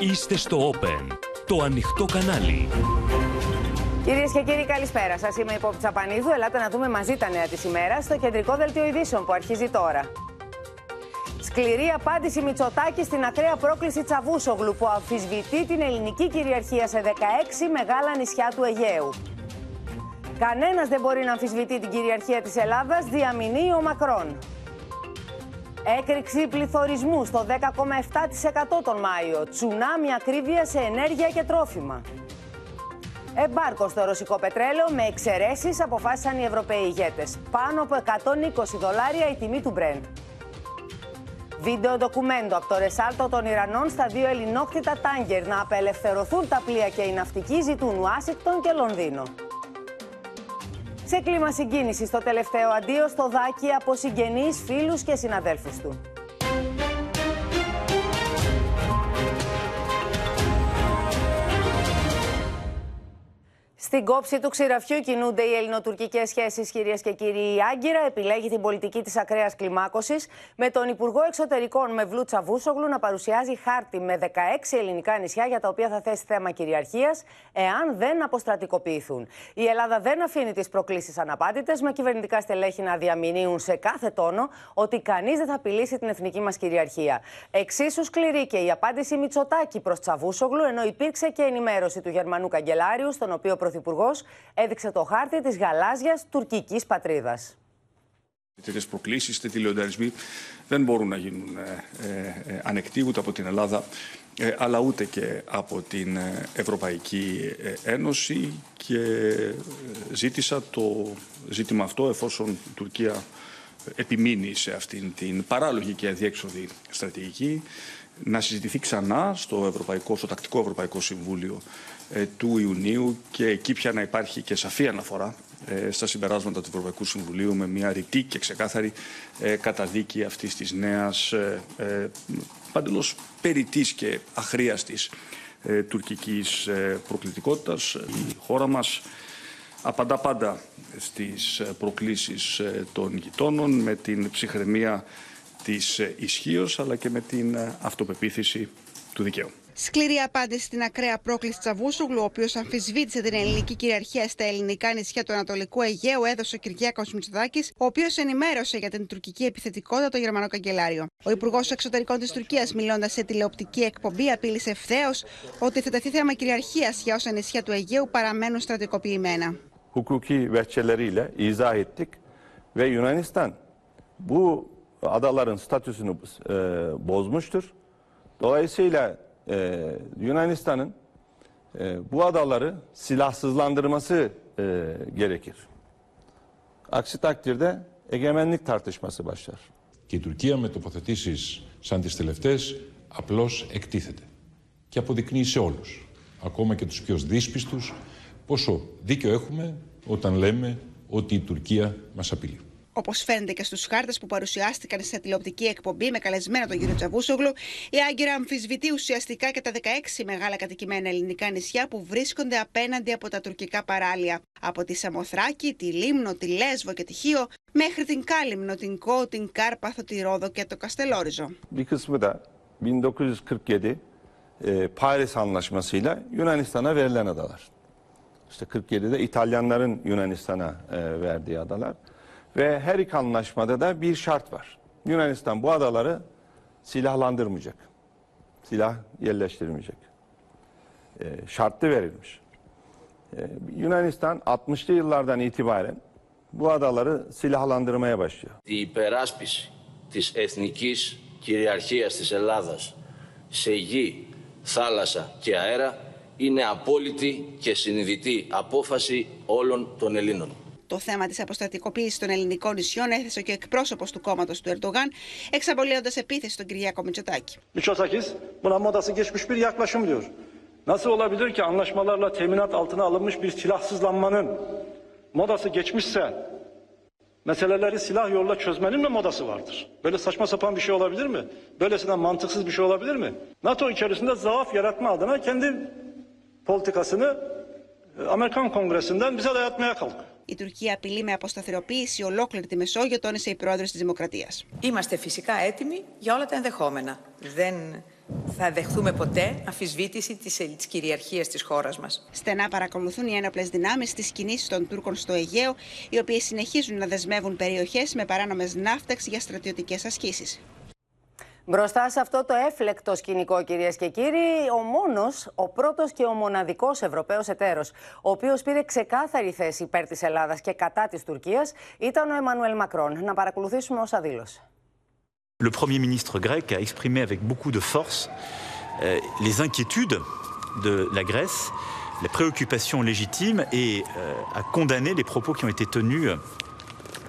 Είστε στο Open, το ανοιχτό κανάλι. Κυρίες και κύριοι, καλησπέρα σας. Είμαι η Πόπη Τσαπανίδου. Ελάτε να δούμε μαζί τα νέα της ημέρας στο κεντρικό δελτίο ειδήσεων που αρχίζει τώρα. Σκληρή απάντηση Μητσοτάκη στην ακραία πρόκληση Τσαβούσογλου που αμφισβητεί την ελληνική κυριαρχία σε 16 μεγάλα νησιά του Αιγαίου. Κανένας δεν μπορεί να αμφισβητεί την κυριαρχία της Ελλάδας, διαμηνεί ο Μακρόν. Έκρηξη πληθωρισμού στο 10,7% τον Μάιο. Τσουνάμι ακρίβεια σε ενέργεια και τρόφιμα. Εμπάρκο στο ρωσικό πετρέλαιο με εξαιρέσεις αποφάσισαν οι Ευρωπαίοι ηγέτες. Πάνω από 120 δολάρια η τιμή του Brent. Βίντεο ντοκουμέντο από το ρεσάλτο των Ιρανών στα δύο ελληνόκτητα τάγκερ να απελευθερωθούν τα πλοία και οι ναυτικοί ζητούν Ουάσιγκτον και Λονδίνο. Σε κλίμα συγκίνησης στο τελευταίο αντίο στο Δάκη από συγγενείς, φίλους και συναδέλφους του. Στην κόψη του ξηραφιού κινούνται οι ελληνοτουρκικές σχέσεις, κυρίες και κύριοι. Η Άγκυρα επιλέγει την πολιτική της ακραίας κλιμάκωσης, με τον Υπουργό Εξωτερικών Μευλού Τσαβούσογλου να παρουσιάζει χάρτη με 16 ελληνικά νησιά για τα οποία θα θέσει θέμα κυριαρχίας, εάν δεν αποστρατικοποιηθούν. Η Ελλάδα δεν αφήνει τις προκλήσεις αναπάντητες, με κυβερνητικά στελέχη να διαμηνύουν σε κάθε τόνο ότι κανείς δεν θα απειλήσει την εθνική μας κυριαρχία. Εξίσου σκληρή και η απάντηση Μητσοτάκη προς Τσαβούσογλου, ενώ υπήρξε και ενημέρωση του Γερμανού Καγκελάριου, στον οποίο Πρωθυπουργός έδειξε το χάρτη της γαλάζιας τουρκικής πατρίδας. Τέτοιες προκλήσεις, τέτοιοι λεονταρισμοί δεν μπορούν να γίνουν ε, ε, ανεκτοί ούτε από την Ελλάδα ε, αλλά ούτε και από την Ευρωπαϊκή Ένωση και ζήτησα το ζήτημα αυτό εφόσον η Τουρκία επιμείνει σε αυτήν την παράλογη και αδιέξοδη στρατηγική να συζητηθεί ξανά στο, Ευρωπαϊκό, στο Τακτικό Ευρωπαϊκό Συμβούλιο ε, του Ιουνίου και εκεί πια να υπάρχει και σαφή αναφορά ε, στα συμπεράσματα του Ευρωπαϊκού Συμβουλίου με μια ρητή και ξεκάθαρη ε, καταδίκη αυτής της νέας παντελώς περιττής και αχρίαστης τουρκικής προκλητικότητας. Η χώρα μας απαντά πάντα στις προκλήσεις των γειτόνων με την ψυχραιμία της ισχύως αλλά και με την αυτοπεποίθηση του δικαίου. Σκληρή απάντηση στην ακραία πρόκληση Τσαβούσογλου, ο οποίος αμφισβήτησε την ελληνική κυριαρχία στα ελληνικά νησιά του Ανατολικού Αιγαίου, έδωσε ο Κυριάκος Μητσοδάκη, ο οποίος ενημέρωσε για την τουρκική επιθετικότητα το Γερμανό Καγκελάριο. Ο Υπουργός Εξωτερικών της Τουρκίας, μιλώντας σε τηλεοπτική εκπομπή, απείλησε ευθέως ότι θα τεθεί θέμα κυριαρχίας για όσα νησιά του Αιγαίου παραμένουν στρατικοποιημένα. Hukuki veçeleriyle izah ettik ve Yunanistan bu adaların statüsünü e, bozmuştur. Dolayısıyla e, Yunanistan'ın e, bu adaları silahsızlandırması e, gerekir. Aksi takdirde egemenlik tartışması başlar. Και η Τουρκία με τοποθετήσεις σαν τις τελευταίες απλώς εκτίθεται και αποδεικνύει σε όλους, ακόμα και τους πιο δύσπιστους, πόσο δίκιο έχουμε όταν λέμε ότι η Τουρκία μας απειλεί. Όπως φαίνεται και στους χάρτες που παρουσιάστηκαν σε τηλεοπτική εκπομπή με καλεσμένο τον κύριο Τσαβούσογλου, η Άγκυρα αμφισβητεί ουσιαστικά και τα 16 μεγάλα κατοικημένα ελληνικά νησιά που βρίσκονται απέναντι από τα τουρκικά παράλια. Από τη Σαμοθράκη, τη Λίμνο, τη Λέσβο και τη Χίο, μέχρι την Κάλυμνο, την Κό, την Κάρπαθο, τη Ρόδο και το Καστελόριζο. Bir kısmı da 1947 e, Paris Anlaşması'yla Yunanistan'a verilen adalar. İşte 47'de İtalyanların Yunanistan'a e, verdiği adalar. Ve her iki anlaşmada da bir şart var. Yunanistan bu adaları silahlandırmayacak. Silah yerleştirmeyecek. E, şartlı verilmiş. E, Yunanistan 60'lı yıllardan itibaren bu adaları silahlandırmaya başlıyor. Η υπεράσπιση της εθνικής κυριαρχίας της Ελλάδας σε γη, θάλασσα και αέρα είναι απόλυτη και συνειδητή απόφαση όλων των Ελλήνων. Το θέμα τη αποστατικοποίηση των ελληνικών νησιών έθεσε και ο εκπρόσωπο του κόμματο του Ερντογάν, εξαπολύοντα επίθεση στον Κυριάκο Μητσοτάκη. Mitsotakis buna modası geçmiş bir yaklaşım diyor. Nasıl olabilir ki anlaşmalarla teminat altına alınmış bir silahsızlanmanın modası geçmişse meseleleri silah yoluyla çözmenin mi modası vardır? Böyle saçma sapan bir şey olabilir mi? Böylesinden mantıksız bir şey olabilir mi? NATO içerisinde zaaf yaratma adına kendi politikasını Amerikan Kongresi'nden bize dayatmaya kalkıyor. Η Τουρκία απειλεί με αποσταθεροποίηση ολόκληρη τη Μεσόγειο, τόνισε η πρόεδρος της Δημοκρατίας. Είμαστε φυσικά έτοιμοι για όλα τα ενδεχόμενα. Δεν θα δεχθούμε ποτέ αμφισβήτηση της, της κυριαρχίας της χώρας μας. Στενά παρακολουθούν οι ένοπλες δυνάμεις τις κινήσεις των Τούρκων στο Αιγαίο, οι οποίες συνεχίζουν να δεσμεύουν περιοχές με παράνομες ναύταξ για στρατιωτικές ασκήσεις. Μπροστά σε αυτό το έφλεκτο σκηνικό, κυρίες και κύριοι, ο μόνος, ο πρώτος και ο μοναδικός Ευρωπαίος εταίρος, ο οποίος πήρε ξεκάθαρη θέση υπέρ της Ελλάδας και κατά της Τουρκίας, ήταν ο Εμμανουέλ Μακρόν. Να παρακολουθήσουμε όσα δήλωσε. Le Premier ministre grec a exprimé avec beaucoup de force euh, les inquiétudes de la Grèce, les préoccupations légitimes et euh, a condamné les propos qui ont été tenus euh,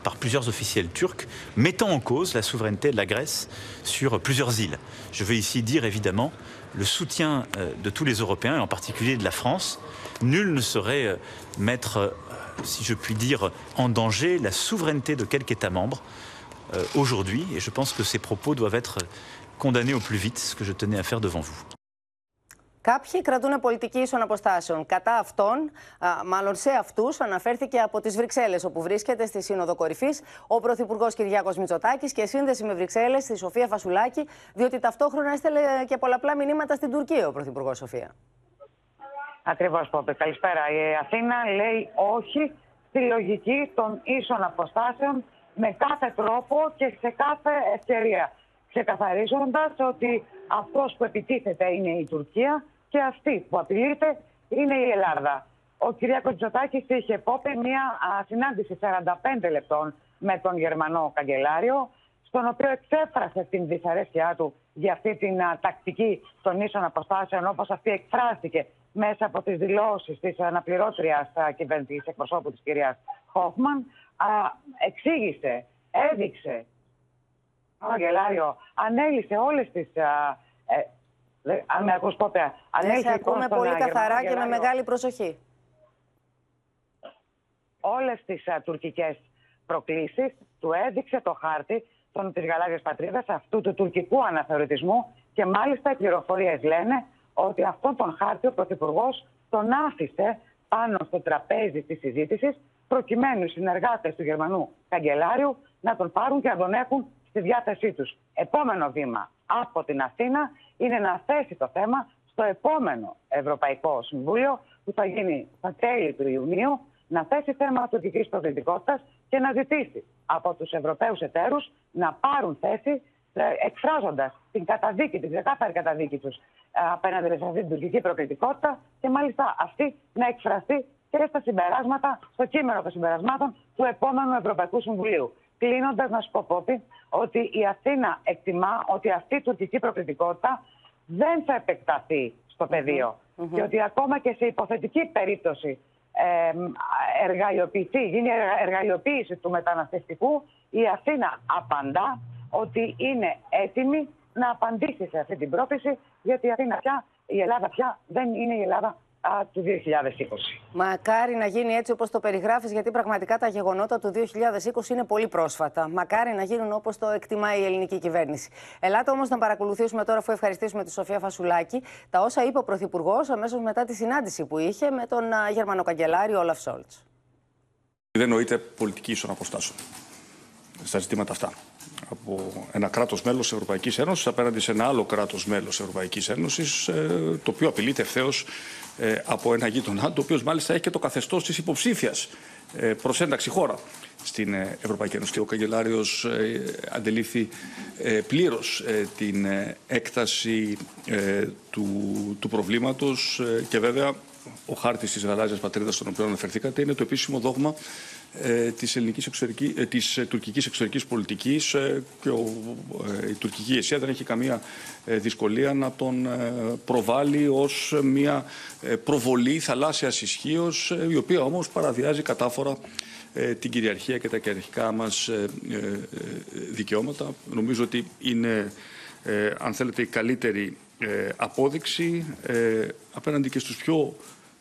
par plusieurs officiels turcs, mettant en cause la souveraineté de la Grèce sur plusieurs îles. Je veux ici dire évidemment le soutien de tous les Européens, et en particulier de la France. Nul ne saurait mettre, si je puis dire, en danger la souveraineté de quelque État membre. Euh, aujourd'hui et je pense que ces propos doivent être condamnés au plus vite, ce que je tenais à faire devant vous. Κάποιοι κρατούν πολιτική ίσων αποστάσεων. Κατά αυτών, α, μάλλον σε αυτούς, αναφέρθηκε από τις Βρυξέλλες, όπου βρίσκεται στη Σύνοδο Κορυφής ο Πρωθυπουργός Κυριάκος Μητσοτάκης και σύνδεση με Βρυξέλλες στη Σοφία Φασουλάκη, διότι ταυτόχρονα έστελε και πολλαπλά μηνύματα στην Τουρκία ο Πρωθυπουργός Σοφία. Ακριβώς, Πόπε. Καλησπέρα. Η Αθήνα λέει όχι στη λογική των ίσων αποστάσεων με κάθε τρόπο και σε κάθε ευκαιρία. Ξεκαθαρίζοντας ότι αυτός που επιτίθεται είναι η Τουρκία και αυτή που απειλείται είναι η Ελλάδα. Ο Κυριάκος Τζοτάκης είχε πόπε μια συνάντηση 45 λεπτών με τον Γερμανό Καγκελάριο, στον οποίο εξέφρασε την δυσαρέσκειά του για αυτή την τακτική των ίσων αποστάσεων, όπως αυτή εκφράστηκε μέσα από τις δηλώσεις της αναπληρώτριας κυβερνητικής εκπροσώπου της κυρίας Χόφμαν, α, εξήγησε, έδειξε, ο Αγγελάριο ανέλησε όλες τις... Α, ε, αν με ακούς πότε, ανέλησε... Σε ακούμε πολύ καθαρά και με μεγάλη προσοχή. Όλες τις α, τουρκικές προκλήσεις του έδειξε το χάρτη των, της γαλάζιας πατρίδας αυτού του τουρκικού αναθεωρητισμού και μάλιστα οι πληροφορίες λένε ότι αυτόν τον χάρτη ο Πρωθυπουργός τον άφησε πάνω στο τραπέζι της συζήτησης προκειμένου οι συνεργάτες του Γερμανού Καγκελάριου να τον πάρουν και να τον έχουν στη διάθεσή τους. Επόμενο βήμα από την Αθήνα είναι να θέσει το θέμα στο επόμενο Ευρωπαϊκό Συμβούλιο που θα γίνει στα τέλη του Ιουνίου να θέσει θέμα τουρκική προκλητικότητα και να ζητήσει από τους Ευρωπαίους εταίρους να πάρουν θέση ε, εκφράζοντας την καταδίκη, την ξεκάθαρη καταδίκη τους ε, απέναντι σε αυτή την τουρκική προκλητικότητα και μάλιστα αυτή να εκφραστεί και στα συμπεράσματα, στο κείμενο των συμπερασμάτων του επόμενου Ευρωπαϊκού Συμβουλίου. Κλείνοντας, να σου πω, Πόπη, ότι η Αθήνα εκτιμά ότι αυτή η τουρκική προκλητικότητα δεν θα επεκταθεί στο πεδίο. Και ότι ακόμα και σε υποθετική περίπτωση ε, εργαλειοποιηθεί, γίνει εργαλειοποίηση του μεταναστευτικού, η Αθήνα απαντά ότι είναι έτοιμη να απαντήσει σε αυτή την πρόκληση, γιατί η Αθήνα πια, η Ελλάδα πια δεν είναι η Ελλάδα του 2020. Μακάρι να γίνει έτσι όπως το περιγράφεις, γιατί πραγματικά τα γεγονότα του 2020 είναι πολύ πρόσφατα. Μακάρι να γίνουν όπως το εκτιμάει η ελληνική κυβέρνηση. Ελάτε όμως να παρακολουθήσουμε τώρα, αφού ευχαριστήσουμε τη Σοφία Φασουλάκη, τα όσα είπε ο Πρωθυπουργός αμέσως μετά τη συνάντηση που είχε με τον Γερμανο καγκελάριο Όλαφ Σόλτς. Δεν νοείται πολιτική ίσον αποστάσεων στα ζητήματα αυτά από ένα κράτος μέλος της Ευρωπαϊκής Ένωσης απέναντι σε ένα άλλο κράτος μέλος της Ευρωπαϊκής Ένωσης ε, το οποίο απειλείται ευθέως ε, από ένα γείτονά το οποίος μάλιστα έχει και το καθεστώς της υποψήφιας ε, προς ένταξη χώρα στην Ευρωπαϊκή Ένωση. Και ο Καγκελάριος αντελήφθη πλήρως την έκταση του, του προβλήματος και βέβαια ο χάρτης της γαλάζιας πατρίδας στον οποίο αναφερθήκατε είναι το επίσημο δόγμα ε, της, ελληνικής εξωτερικής, ε, της ε, τουρκικής εξωτερικής πολιτικής ε, και ο, η τουρκική αισία δεν έχει καμία δυσκολία να τον προβάλλει ως μια προβολή θαλάσσιας ισχύως, η οποία όμως παραδιάζει κατάφορα την κυριαρχία και τα κυριαρχικά μας δικαιώματα. Νομίζω ότι είναι, αν θέλετε, η καλύτερη απόδειξη απέναντι και στους πιο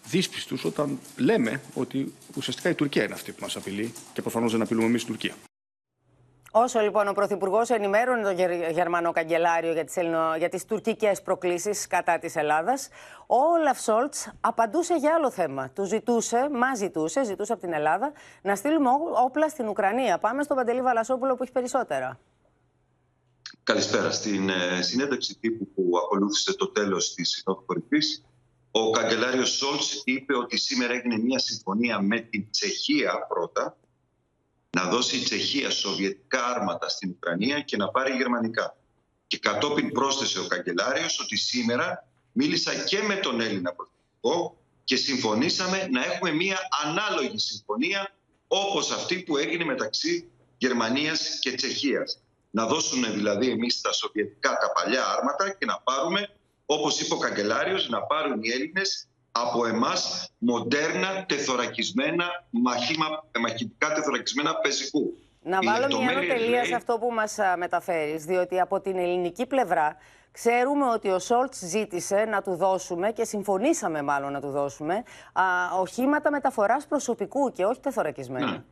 δύσπιστους όταν λέμε ότι ουσιαστικά η Τουρκία είναι αυτή που μας απειλεί και προφανώς δεν απειλούμε εμείς την Τουρκία. Όσο λοιπόν ο Πρωθυπουργός ενημέρωνε τον Γερμανό Καγκελάριο για τις, Ελληνο... για τις τουρκικές προκλήσεις κατά της Ελλάδας, ο Όλαφ Σόλτς απαντούσε για άλλο θέμα. Του ζητούσε, μας ζητούσε, ζητούσε από την Ελλάδα να στείλουμε όπλα στην Ουκρανία. Πάμε στον Παντελή Βαλασόπουλο που έχει περισσότερα. Καλησπέρα. Στην ε, συνέντευξη τύπου που ακολούθησε το τέλος της Συνόδου Κορυφής, ο καγκελάριος Σόλτς είπε ότι σήμερα έγινε μια συμφωνία με την Τσεχία πρώτα, να δώσει η Τσεχία σοβιετικά άρματα στην Ουκρανία και να πάρει γερμανικά. Και κατόπιν πρόσθεσε ο καγκελάριος ότι σήμερα μίλησα και με τον Έλληνα Πρωθυπουργό και συμφωνήσαμε να έχουμε μια ανάλογη συμφωνία όπως αυτή που έγινε μεταξύ Γερμανίας και Τσεχίας. Να δώσουν δηλαδή εμείς τα σοβιετικά τα παλιά άρματα και να πάρουμε, όπως είπε ο Καγκελάριος, να πάρουν οι Έλληνες από εμάς μοντέρνα τεθωρακισμένα μαχήμα, μαχητικά τεθωρακισμένα πεζικού. Να βάλω μια τελεία σε αυτό που μας μεταφέρεις, διότι από την ελληνική πλευρά Ξέρουμε ότι ο Σόλτς ζήτησε να του δώσουμε και συμφωνήσαμε μάλλον να του δώσουμε α, οχήματα μεταφοράς προσωπικού και όχι τεθωρακισμένα. Ναι.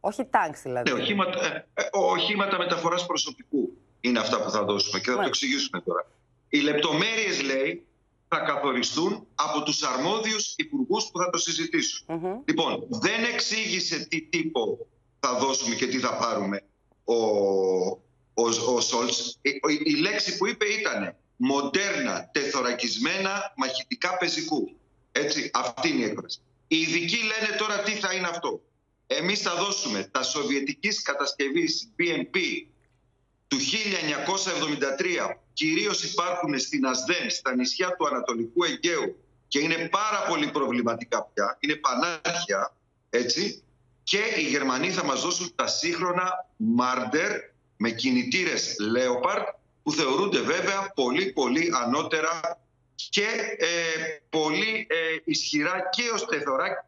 Όχι τάγκς δηλαδή. Ναι, οχήματα, ε, ε, οχήματα μεταφοράς προσωπικού είναι αυτά που θα δώσουμε και θα το εξηγήσουμε τώρα. Οι λεπτομέρειες, λέει, θα καθοριστούν από τους αρμόδιους υπουργούς που θα το συζητήσουν. Λοιπόν, δεν εξήγησε τι τύπο θα δώσουμε και τι θα πάρουμε ο, ο, ο Σόλτς. Η, η λέξη που είπε ήταν μοντέρνα, τεθωρακισμένα, μαχητικά πεζικού. Έτσι, αυτή είναι η έκφραση. Οι ειδικοί λένε τώρα τι θα είναι αυτό. Εμείς θα δώσουμε τα σοβιετικής κατασκευής BNP του 1973, κυρίως υπάρχουν στην Ασδέν, στα νησιά του Ανατολικού Αιγαίου και είναι πάρα πολύ προβληματικά πια, είναι πανάρχια, έτσι, και οι Γερμανοί θα μας δώσουν τα σύγχρονα Marder με κινητήρες Leopard που θεωρούνται βέβαια πολύ πολύ ανώτερα και ε, πολύ ε, ισχυρά και ως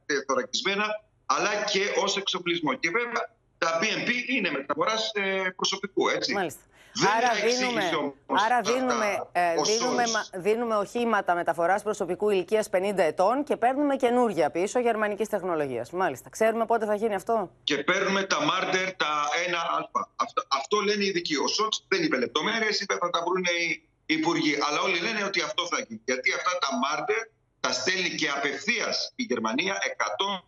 τεθωρακισμένα αλλά και ως εξοπλισμό. Και βέβαια τα BNP είναι μεταφοράς ε, προσωπικού, έτσι. Μάλιστα. άρα δίνουμε, άρα δίνουμε, ε, δίνουμε, δίνουμε οχήματα μεταφοράς προσωπικού ηλικίας 50 ετών και παίρνουμε καινούργια πίσω γερμανικής τεχνολογίας. Μάλιστα. Ξέρουμε πότε θα γίνει αυτό; Και παίρνουμε τα Marder, τα 1α. Αυτό, αυτό λένε οι ειδικοί. Ο Σότς δεν είπε λεπτομέρειες, είπε θα τα βρουν οι υπουργοί. Αλλά όλοι λένε ότι αυτό θα γίνει. Γιατί αυτά τα Marder τα στέλνει και απευθείας η Γερμανία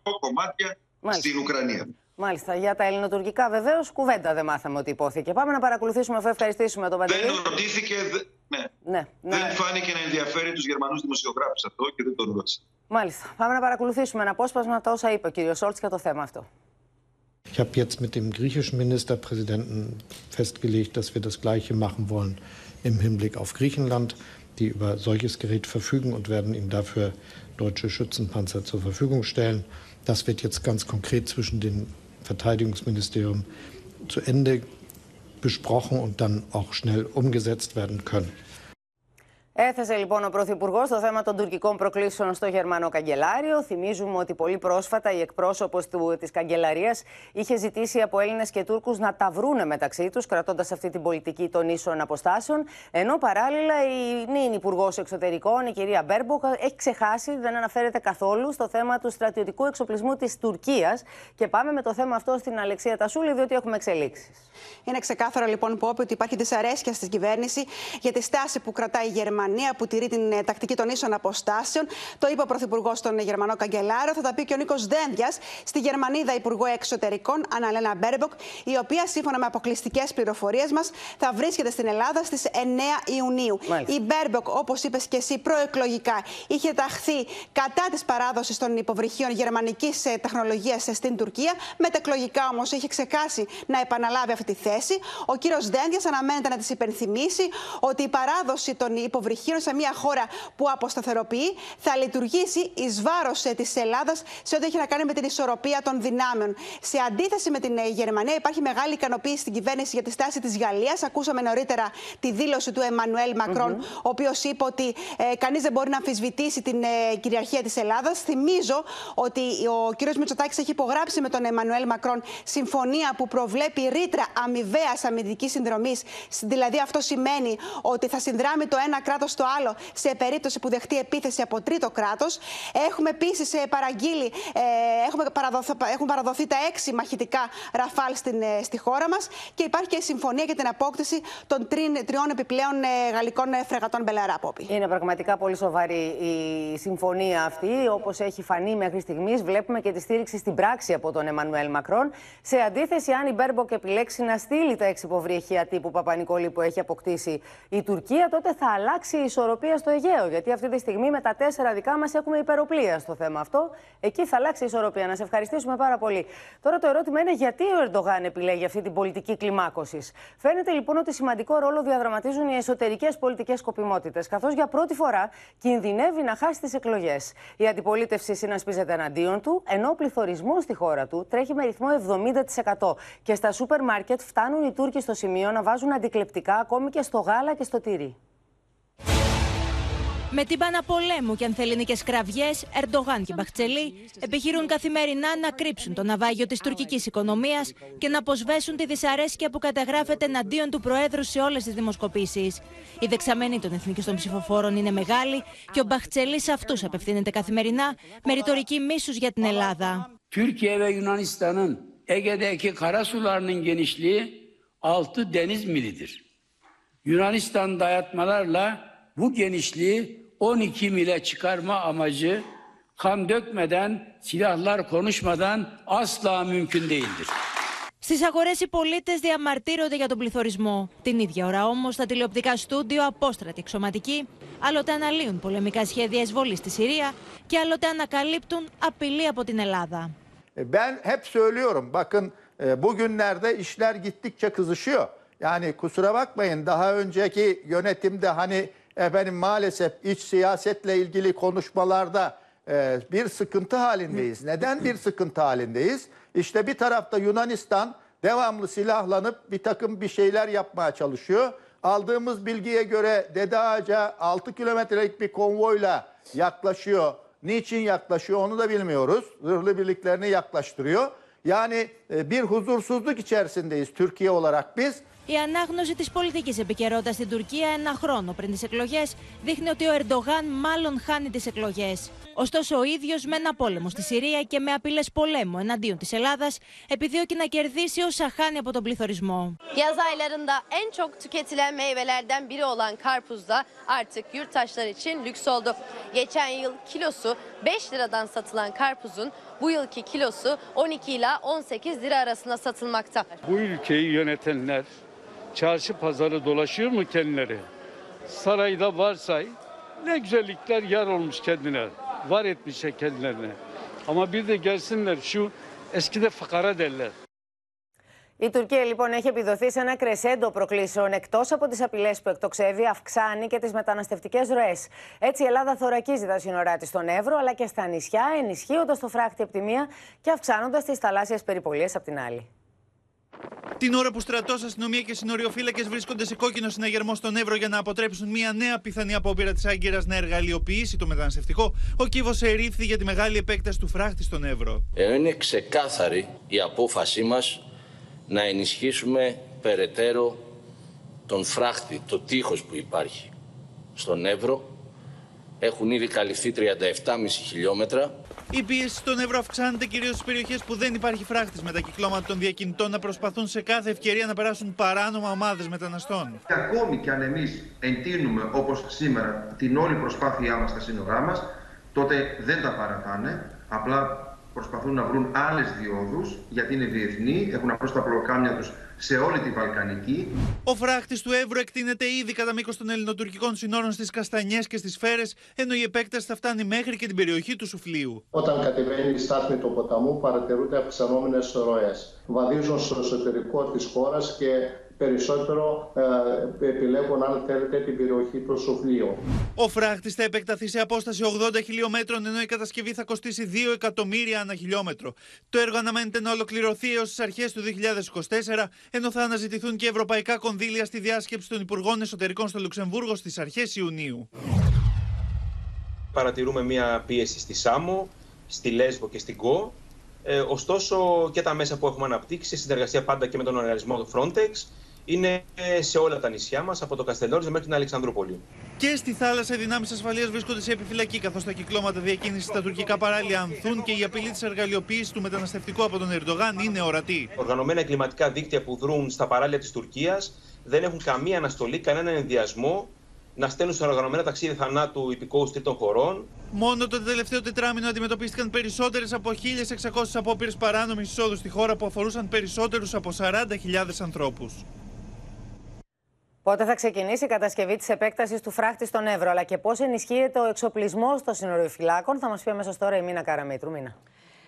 100 κομμάτια στην Ουκρανία. Μάλιστα. Για τα ελληνοτουρκικά βεβαίως κουβέντα δεν μάθαμε ότι υπόθηκε. Πάμε να παρακολουθήσουμε αφού ευχαριστήσουμε τον Παντελή. Δεν ρωτήθηκε. Ναι. ναι. ναι. Δεν φάνηκε να ενδιαφέρει τους Γερμανούς δημοσιογράφους αυτό και δεν τον ρώτησε. Μάλιστα. Πάμε να παρακολουθήσουμε ένα απόσπασμα τα όσα είπε ο κ. Σόλτς για το θέμα αυτό. Ich habe jetzt mit dem griechischen Ministerpräsidenten festgelegt, dass wir das Gleiche machen wollen im Hinblick auf Griechenland, die über solches Gerät verfügen und werden ihm dafür deutsche Schützenpanzer zur Verfügung stellen. Das wird jetzt ganz konkret zwischen den Verteidigungsministerium zu Ende besprochen und dann auch schnell umgesetzt werden können. Έθεσε λοιπόν ο Πρωθυπουργός το θέμα των τουρκικών προκλήσεων στο Γερμανό Καγκελάριο. Θυμίζουμε ότι πολύ πρόσφατα η εκπρόσωπος της Καγκελαρίας είχε ζητήσει από Έλληνες και Τούρκους να τα βρούνε μεταξύ τους, κρατώντας αυτή την πολιτική των ίσων αποστάσεων. Ενώ παράλληλα η νυν Υπουργός Εξωτερικών, η κυρία Μπέρμποκ, έχει ξεχάσει, δεν αναφέρεται καθόλου στο θέμα του στρατιωτικού εξοπλισμού της Τουρκίας. Και πάμε με το θέμα αυτό στην Αλεξία Τασούλη, διότι έχουμε εξελίξεις. Είναι ξεκάθαρο λοιπόν που ότι υπάρχει δυσαρέσκεια στην κυβέρνηση για τη στάση που κρατάει η Γερμανία Γερμανία που τηρεί την ε, τακτική των ίσων αποστάσεων. Το είπε ο Πρωθυπουργός στον Γερμανό Καγκελάριο. Θα τα πει και ο Νίκος Δένδιας στη Γερμανίδα Υπουργό Εξωτερικών, Αναλένα Μπέρμποκ, η οποία σύμφωνα με αποκλειστικές πληροφορίες μας θα βρίσκεται στην Ελλάδα στις 9 Ιουνίου. Μάλιστα. Η Μπέρμποκ, όπως είπες και εσύ, προεκλογικά είχε ταχθεί κατά της παράδοσης των υποβρυχίων γερμανικής ε, τεχνολογίας στην Τουρκία. Μετεκλογικά όμως είχε ξεχάσει να επαναλάβει αυτή τη θέση. Ο κύριος Δένδιας αναμένεται να της υπενθυμίσει ότι η παράδοση των υποβρυχίων σε μια χώρα που αποσταθεροποιεί θα λειτουργήσει εις βάρος ε, της Ελλάδας σε ό,τι έχει να κάνει με την ισορροπία των δυνάμεων. Σε αντίθεση με την ε, Γερμανία, υπάρχει μεγάλη ικανοποίηση στην κυβέρνηση για τη στάση της Γαλλίας. Ακούσαμε νωρίτερα τη δήλωση του Εμμανουέλ Μακρόν, ο οποίος είπε ότι ε, κανείς δεν μπορεί να αμφισβητήσει την ε, κυριαρχία της Ελλάδας. Θυμίζω ότι ο κ. Μητσοτάκης έχει υπογράψει με τον Εμμανουέλ Μακρόν συμφωνία που προβλέπει ρήτρα αμοιβαίας αμυντικής συνδρομής. Δηλαδή, αυτό σημαίνει ότι θα συνδράμει το ένα κράτος κράτο στο άλλο σε περίπτωση που δεχτεί επίθεση από τρίτο κράτος. Έχουμε επίσης παραγγείλει, ε, έχουμε παραδοθεί, έχουν παραδοθεί τα έξι μαχητικά Rafale στην, ε, στη χώρα μας και υπάρχει και συμφωνία για την απόκτηση των τριών επιπλέον ε, γαλλικών φρεγατών Μπελαράποπη. Είναι πραγματικά πολύ σοβαρή η συμφωνία αυτή. Όπως έχει φανεί μέχρι στιγμής, βλέπουμε και τη στήριξη στην πράξη από τον Εμμανουέλ Μακρόν. Σε αντίθεση, αν η Μπέρμποκ επιλέξει να στείλει τα έξι υποβρύχια τύπου Παπανικολή που έχει αποκτήσει η Τουρκία, τότε θα αλλάξει η ισορροπία στο Αιγαίο. Γιατί αυτή τη στιγμή με τα τέσσερα δικά μας έχουμε υπεροπλία στο θέμα αυτό. Εκεί θα αλλάξει η ισορροπία. Να σε ευχαριστήσουμε πάρα πολύ. Τώρα το ερώτημα είναι γιατί ο Ερντογάν επιλέγει αυτή την πολιτική κλιμάκωσης; Φαίνεται λοιπόν ότι σημαντικό ρόλο διαδραματίζουν οι εσωτερικές πολιτικές σκοπιμότητες, καθώς για πρώτη φορά κινδυνεύει να χάσει τις εκλογές. Η αντιπολίτευση συνασπίζεται εναντίον του, ενώ ο πληθωρισμός στη χώρα του τρέχει με ρυθμό 70%. Και στα σούπερ μάρκετ φτάνουν οι Τούρκοι στο σημείο να βάζουν αντικλεπτικά ακόμη και στο γάλα και στο τυρί. Με την πολέμου και ανθεληνικές κραυγές, Ερντογάν και Μπαχτσελή επιχειρούν καθημερινά να κρύψουν το ναυάγιο της τουρκικής οικονομίας και να αποσβέσουν τη δυσαρέσκεια που καταγράφεται εναντίον του Προέδρου σε όλες τις δημοσκοπήσεις. Η δεξαμένη των εθνικών ψηφοφόρων είναι μεγάλη και ο Μπαχτσελή σε αυτούς απευθύνεται καθημερινά με ρητορική μίσους για την Ελλάδα. Türkiye ve Yunanistan'ın Ege'deki karasularının genişliği 6 deniz milidir. Yunanistan dayatmalarla bu genişliği 12 mile çıkarma amacı kan dökmeden, silahlar konuşmadan asla mümkün değildir. Στι αγορέ, οι πολίτε διαμαρτύρονται για τον πληθωρισμό. Την ίδια ώρα όμω, τα τηλεοπτικά στούντιο απόστρατοι εξωματικοί άλλοτε αναλύουν πολεμικά σχέδια εισβολή στη Συρία και άλλοτε ανακαλύπτουν απειλή από την Ελλάδα. Ben hep söylüyorum bakın bugünlerde işler gittikçe kızışıyor. Yani kusura bakmayın daha önceki yönetimde hani efendim maalesef iç siyasetle ilgili konuşmalarda e, bir sıkıntı halindeyiz. Neden bir sıkıntı halindeyiz? İşte bir tarafta Yunanistan devamlı silahlanıp bir takım bir şeyler yapmaya çalışıyor. Aldığımız bilgiye göre Dede Ağaca 6 kilometrelik bir konvoyla yaklaşıyor. Niçin yaklaşıyor onu da bilmiyoruz. Zırhlı birliklerini yaklaştırıyor. Yani e, bir huzursuzluk içerisindeyiz Türkiye olarak biz. Η ανάγνωση της πολιτικής επικαιρότητα στην Τουρκία ένα χρόνο πριν τις εκλογές δείχνει ότι ο Ερντογάν μάλλον χάνει τις εκλογές. Ωστόσο, ο ίδιος με ένα πόλεμο στη Συρία και με απειλές πολέμου εναντίον της Ελλάδας επιδιώκει να κερδίσει όσα χάνει από τον πληθωρισμό. Yaz aylarında en çok tüketilen meyvelerden biri olan karpuz da artık yurttaşlar için lüks oldu. Geçen yıl kilosu 5 liradan satılan karpuzun bu yılki kilosu 12 ila 18 lira arasında satılmakta. Bu ülkeyi yönetenler çarşı pazarı dolaşıyor mu kendileri? Sarayda varsay ne güzellikler yar olmuş kendine. Var etmişler kendilerine. Ama bir de gelsinler şu eskide fakara derler. Η Τουρκία λοιπόν έχει επιδοθεί σε ένα κρεσέντο προκλήσεων. Εκτός από τις απειλές που εκτοξεύει, αυξάνει και τις μεταναστευτικές ροές. Έτσι, η Ελλάδα θωρακίζει τα σύνορά της στον Εύρο, αλλά και στα νησιά, ενισχύοντας το φράχτη από τη μία και αυξάνοντας τις θαλάσσιες περιπολίες από την άλλη. Την ώρα που στρατός, αστυνομία και συνοριοφύλακες βρίσκονται σε κόκκινο συναγερμό στον Εύρο για να αποτρέψουν μια νέα πιθανή απόπειρα της Άγκυρας να εργαλειοποιήσει το μεταναστευτικό, ο κύβο ερήφθη για τη μεγάλη επέκταση του φράχτη στον Εύρο. Ε, είναι ξεκάθαρη η απόφασή μας να ενισχύσουμε περαιτέρω τον φράχτη, το τείχος που υπάρχει στον Εύρο. Έχουν ήδη καλυφθεί 37,5 χιλιόμετρα η πίεση στον Εύρο αυξάνεται κυρίως στις περιοχές που δεν υπάρχει φράχτης με τα κυκλώματα των διακινητών να προσπαθούν σε κάθε ευκαιρία να περάσουν παράνομα ομάδες μεταναστών. Και ακόμη κι αν εμείς εντείνουμε όπως σήμερα την όλη προσπάθειά μας στα σύνορά μας, τότε δεν τα παρατάνε. Απλά προσπαθούν να βρουν άλλες διόδους γιατί είναι διεθνή, έχουν απλώς τα προκάμια τους σε όλη τη Βαλκανική. Ο φράχτης του Εύρου εκτείνεται ήδη κατά μήκος των ελληνοτουρκικών συνόρων στις Καστανιές και στις Φέρες, ενώ η επέκταση θα φτάνει μέχρι και την περιοχή του Σουφλίου. Όταν κατεβαίνει η στάθμη του ποταμού, παρατηρούνται αυξανόμενες ροέ. Βαδίζουν στο εσωτερικό της χώρας και περισσότερο ε, επιλέγουν αν θέλετε την περιοχή του Σουφλίου. Ο φράχτης θα επεκταθεί σε απόσταση 80 χιλιόμετρων ενώ η κατασκευή θα κοστίσει 2 εκατομμύρια ανά χιλιόμετρο. Το έργο αναμένεται να ολοκληρωθεί έως τις αρχές του 2024 ενώ θα αναζητηθούν και ευρωπαϊκά κονδύλια στη διάσκεψη των Υπουργών Εσωτερικών στο Λουξεμβούργο στις αρχές Ιουνίου. Παρατηρούμε μια πίεση στη Σάμο, στη Λέσβο και στην Κο. Ε, ωστόσο και τα μέσα που έχουμε αναπτύξει, σε συνεργασία πάντα και με τον οργανισμό του Frontex, είναι σε όλα τα νησιά μας, από το Καστελόριζο μέχρι την Αλεξανδρούπολη. Και στη θάλασσα οι δυνάμεις ασφαλείας βρίσκονται σε επιφυλακή, καθώς τα κυκλώματα διακίνησης στα τουρκικά παράλια ανθούν και η απειλή της εργαλειοποίησης του μεταναστευτικού από τον Ερντογάν είναι ορατή. Οργανωμένα εγκληματικά δίκτυα που δρούν στα παράλια της Τουρκίας δεν έχουν καμία αναστολή, κανέναν ενδιασμό να στέλνουν σε οργανωμένα ταξίδια θανάτου υπηκόου τρίτων χωρών. Μόνο το τελευταίο τετράμινο αντιμετωπίστηκαν περισσότερες από 1.600 απόπειρες παράνομης εισόδου στη χώρα που αφορούσαν περισσότερους από 40.000 ανθρώπους. Πότε θα ξεκινήσει η κατασκευή της επέκτασης του φράχτη στον Εύρο, αλλά και πώς ενισχύεται ο εξοπλισμός των συνοριοφυλάκων, θα μας πει αμέσως τώρα η Μίνα Καραμίτρου. Μίνα.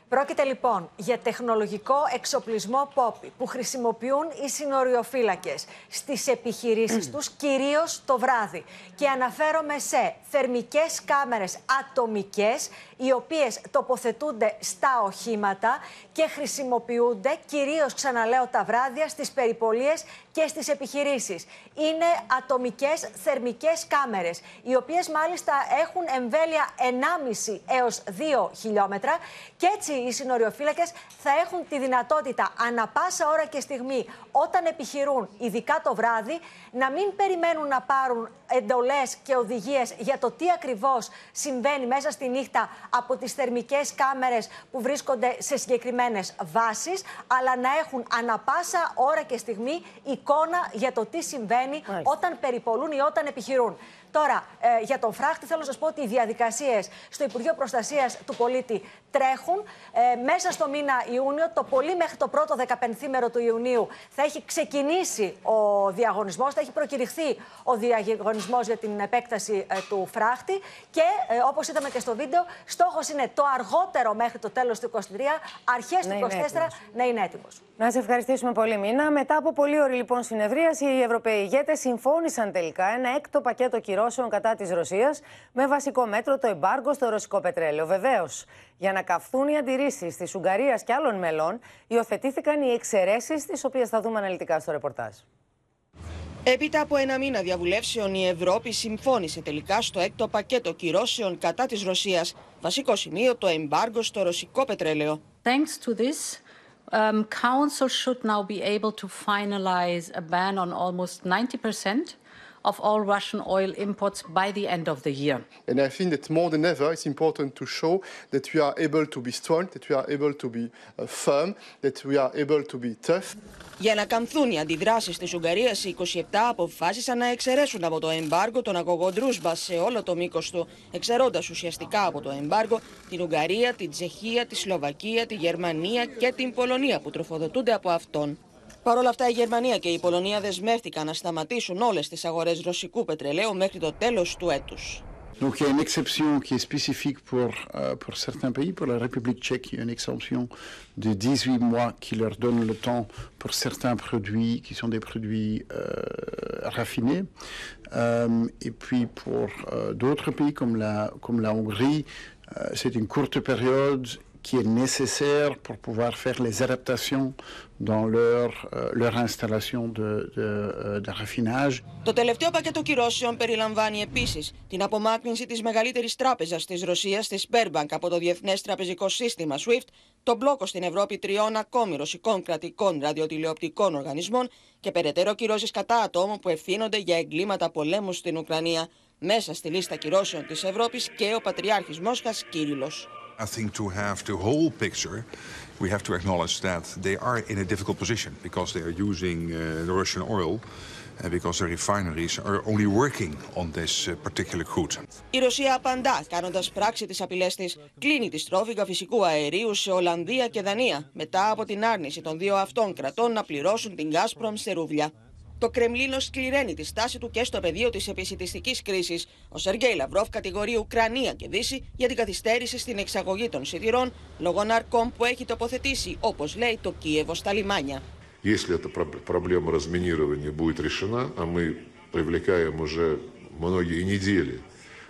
Πρόκειται λοιπόν για τεχνολογικό εξοπλισμό πόπι που χρησιμοποιούν οι συνοριοφύλακες στις επιχειρήσεις τους, κυρίως το βράδυ. Και αναφέρομαι σε θερμικές κάμερες ατομικές, οι οποίες τοποθετούνται στα οχήματα και χρησιμοποιούνται κυρίως, ξαναλέω, τα βράδια στις περιπολίες και στις επιχειρήσεις. Είναι ατομικές θερμικές κάμερες, οι οποίες μάλιστα έχουν εμβέλεια 1,5 έως 2 χιλιόμετρα και έτσι οι συνοριοφύλακες θα έχουν τη δυνατότητα ανα πάσα ώρα και στιγμή όταν επιχειρούν, ειδικά το βράδυ, να μην περιμένουν να πάρουν εντολές και οδηγίες για το τι ακριβώς συμβαίνει μέσα στη νύχτα από τις θερμικές κάμερες που βρίσκονται σε συγκεκριμένες βάσεις, αλλά να έχουν ανα πάσα ώρα και στιγμή εικόνα για το τι συμβαίνει όταν περιπολούν ή όταν επιχειρούν. Τώρα, ε, για τον φράχτη, θέλω να σας πω ότι οι διαδικασίες στο Υπουργείο Προστασίας του Πολίτη τρέχουν. Ε, μέσα στο μήνα Ιούνιο, το πολύ μέχρι το πρώτο δεκαπενθήμερο του Ιουνίου, θα έχει ξεκινήσει ο διαγωνισμός, θα έχει προκηρυχθεί ο διαγωνισμός για την επέκταση ε, του φράχτη. Και ε, όπως είδαμε και στο βίντεο, στόχος είναι το αργότερο μέχρι το τέλος του 2023, αρχές του 2024 να είναι έτοιμος. Να σε ευχαριστήσουμε πολύ, Μίνα. Μετά από πολύ ωρί λοιπόν συνεδρίαση, οι Ευρωπαίοι ηγέτες συμφώνησαν τελικά ένα έκτο πακέτο κυρώσεων κατά της Ρωσίας με βασικό μέτρο το εμπάργκο στο ρωσικό πετρέλαιο. Βεβαίως, για να καυθούν οι αντιρρήσεις της Ουγγαρίας και άλλων μελών, υιοθετήθηκαν οι εξαιρέσεις, τις οποίες θα δούμε αναλυτικά στο ρεπορτάζ. Έπειτα από ένα μήνα διαβουλεύσεων, η Ευρώπη συμφώνησε τελικά στο έκτο πακέτο κυρώσεων κατά της Ρωσίας. Βασικό σημείο το εμπάργκο στο ρωσικό πετρέλαιο. Thanks to this, um, Council should now be able to finalize a ban on almost 90% of all Russian oil imports by the end of the year. And I think that more than ever, it's important to show that we are able to be strong, that we are able to be uh, firm, that we are able to be tough. Για να καμφθούν οι αντιδράσεις της Ουγγαρίας, οι 27 αποφάσισαν να εξαιρέσουν από το εμπάργο τον αγωγό Ντρούσμπα σε όλο το μήκος του, εξαιρώντας ουσιαστικά από το εμπάργο την Ουγγαρία, την Τσεχία, τη Σλοβακία, τη Γερμανία και την Πολωνία που τροφοδοτούνται από αυτόν. Παρ' όλα αυτά, η Γερμανία και η Πολωνία δεσμεύτηκαν να σταματήσουν όλες τις αγορές ρωσικού πετρελαίου μέχρι το τέλος του έτους. Donc il y a une exception qui est spécifique pour, euh, pour certains pays. Pour la République tchèque, il y a une exemption de 18 mois qui leur donne le temps pour certains produits qui sont des produits euh, raffinés. Euh, et puis pour euh, d'autres pays comme la, comme la Hongrie, euh, c'est une courte période qui est nécessaire pour pouvoir faire les adaptations dans leur, euh, leur installation de, de, euh, de raffinage. Το τελευταίο πακέτο κυρώσεων περιλαμβάνει επίσης την απομάκρυνση της μεγαλύτερης τράπεζας της Ρωσίας, της Sberbank, από το Διεθνές Τραπεζικό Σύστημα SWIFT, το μπλόκο στην Ευρώπη τριών ακόμη ρωσικών κρατικών ραδιοτηλεοπτικών οργανισμών και περαιτέρω κυρώσεις κατά ατόμων που ευθύνονται για εγκλήματα πολέμου στην Ουκρανία. Μέσα στη λίστα κυρώσεων της Ευρώπης και ο Πατριάρχης Μόσχας Κύριλος. I think to have the whole picture, we have to acknowledge that they are in a difficult position because they are using uh, the Russian oil and because the refineries are only working on this uh, particular crude. Η Ρωσία απαντά, κάνοντας πράξη τις απειλές της, κλείνει τη στρόφιγγα φυσικού αερίου σε Ολλανδία και Δανία, μετά από την άρνηση των δύο αυτών κρατών να πληρώσουν την Gazprom σε ρούβλια. Το Κρεμλίνο σκληραίνει τη στάση του και στο πεδίο τη επισητιστική κρίση. Ο Σεργέη Λαυρόφ κατηγορεί Ουκρανία και Δύση για την καθυστέρηση στην εξαγωγή των σιδηρών λόγω ναρκών που έχει τοποθετήσει, όπω λέει, το Κίεβο στα λιμάνια. Если эта проблема разминирования будет решена, а мы привлекаем уже многие недели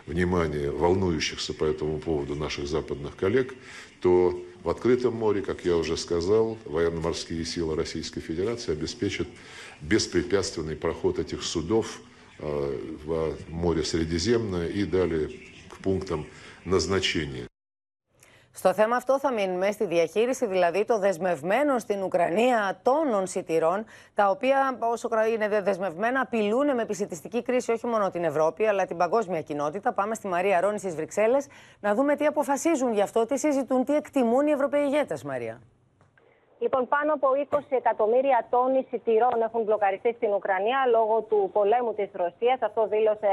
внимание волнующихся по этому поводу наших западных коллег, то в открытом море, как я уже сказал, военно-морские силы Российской Федерации обеспечат беспрепятственный проход этих судов э, в море Средиземное и далее к пунктам назначения. Στο θέμα αυτό θα μείνουμε στη διαχείριση, δηλαδή το δεσμευμένο στην Ουκρανία τόνων σιτηρών, τα οποία όσο είναι δεσμευμένα απειλούν με επισητιστική κρίση όχι μόνο την Ευρώπη, αλλά την παγκόσμια κοινότητα. Πάμε στη Μαρία Ρόνη στι Βρυξέλλε να δούμε τι αποφασίζουν γι' αυτό, τι συζητούν, τι εκτιμούν οι Ευρωπαίοι ηγέτε, Μαρία. Λοιπόν, πάνω από 20 εκατομμύρια τόνοι σιτηρών έχουν μπλοκαριστεί στην Ουκρανία λόγω του πολέμου της Ρωσίας. Αυτό δήλωσε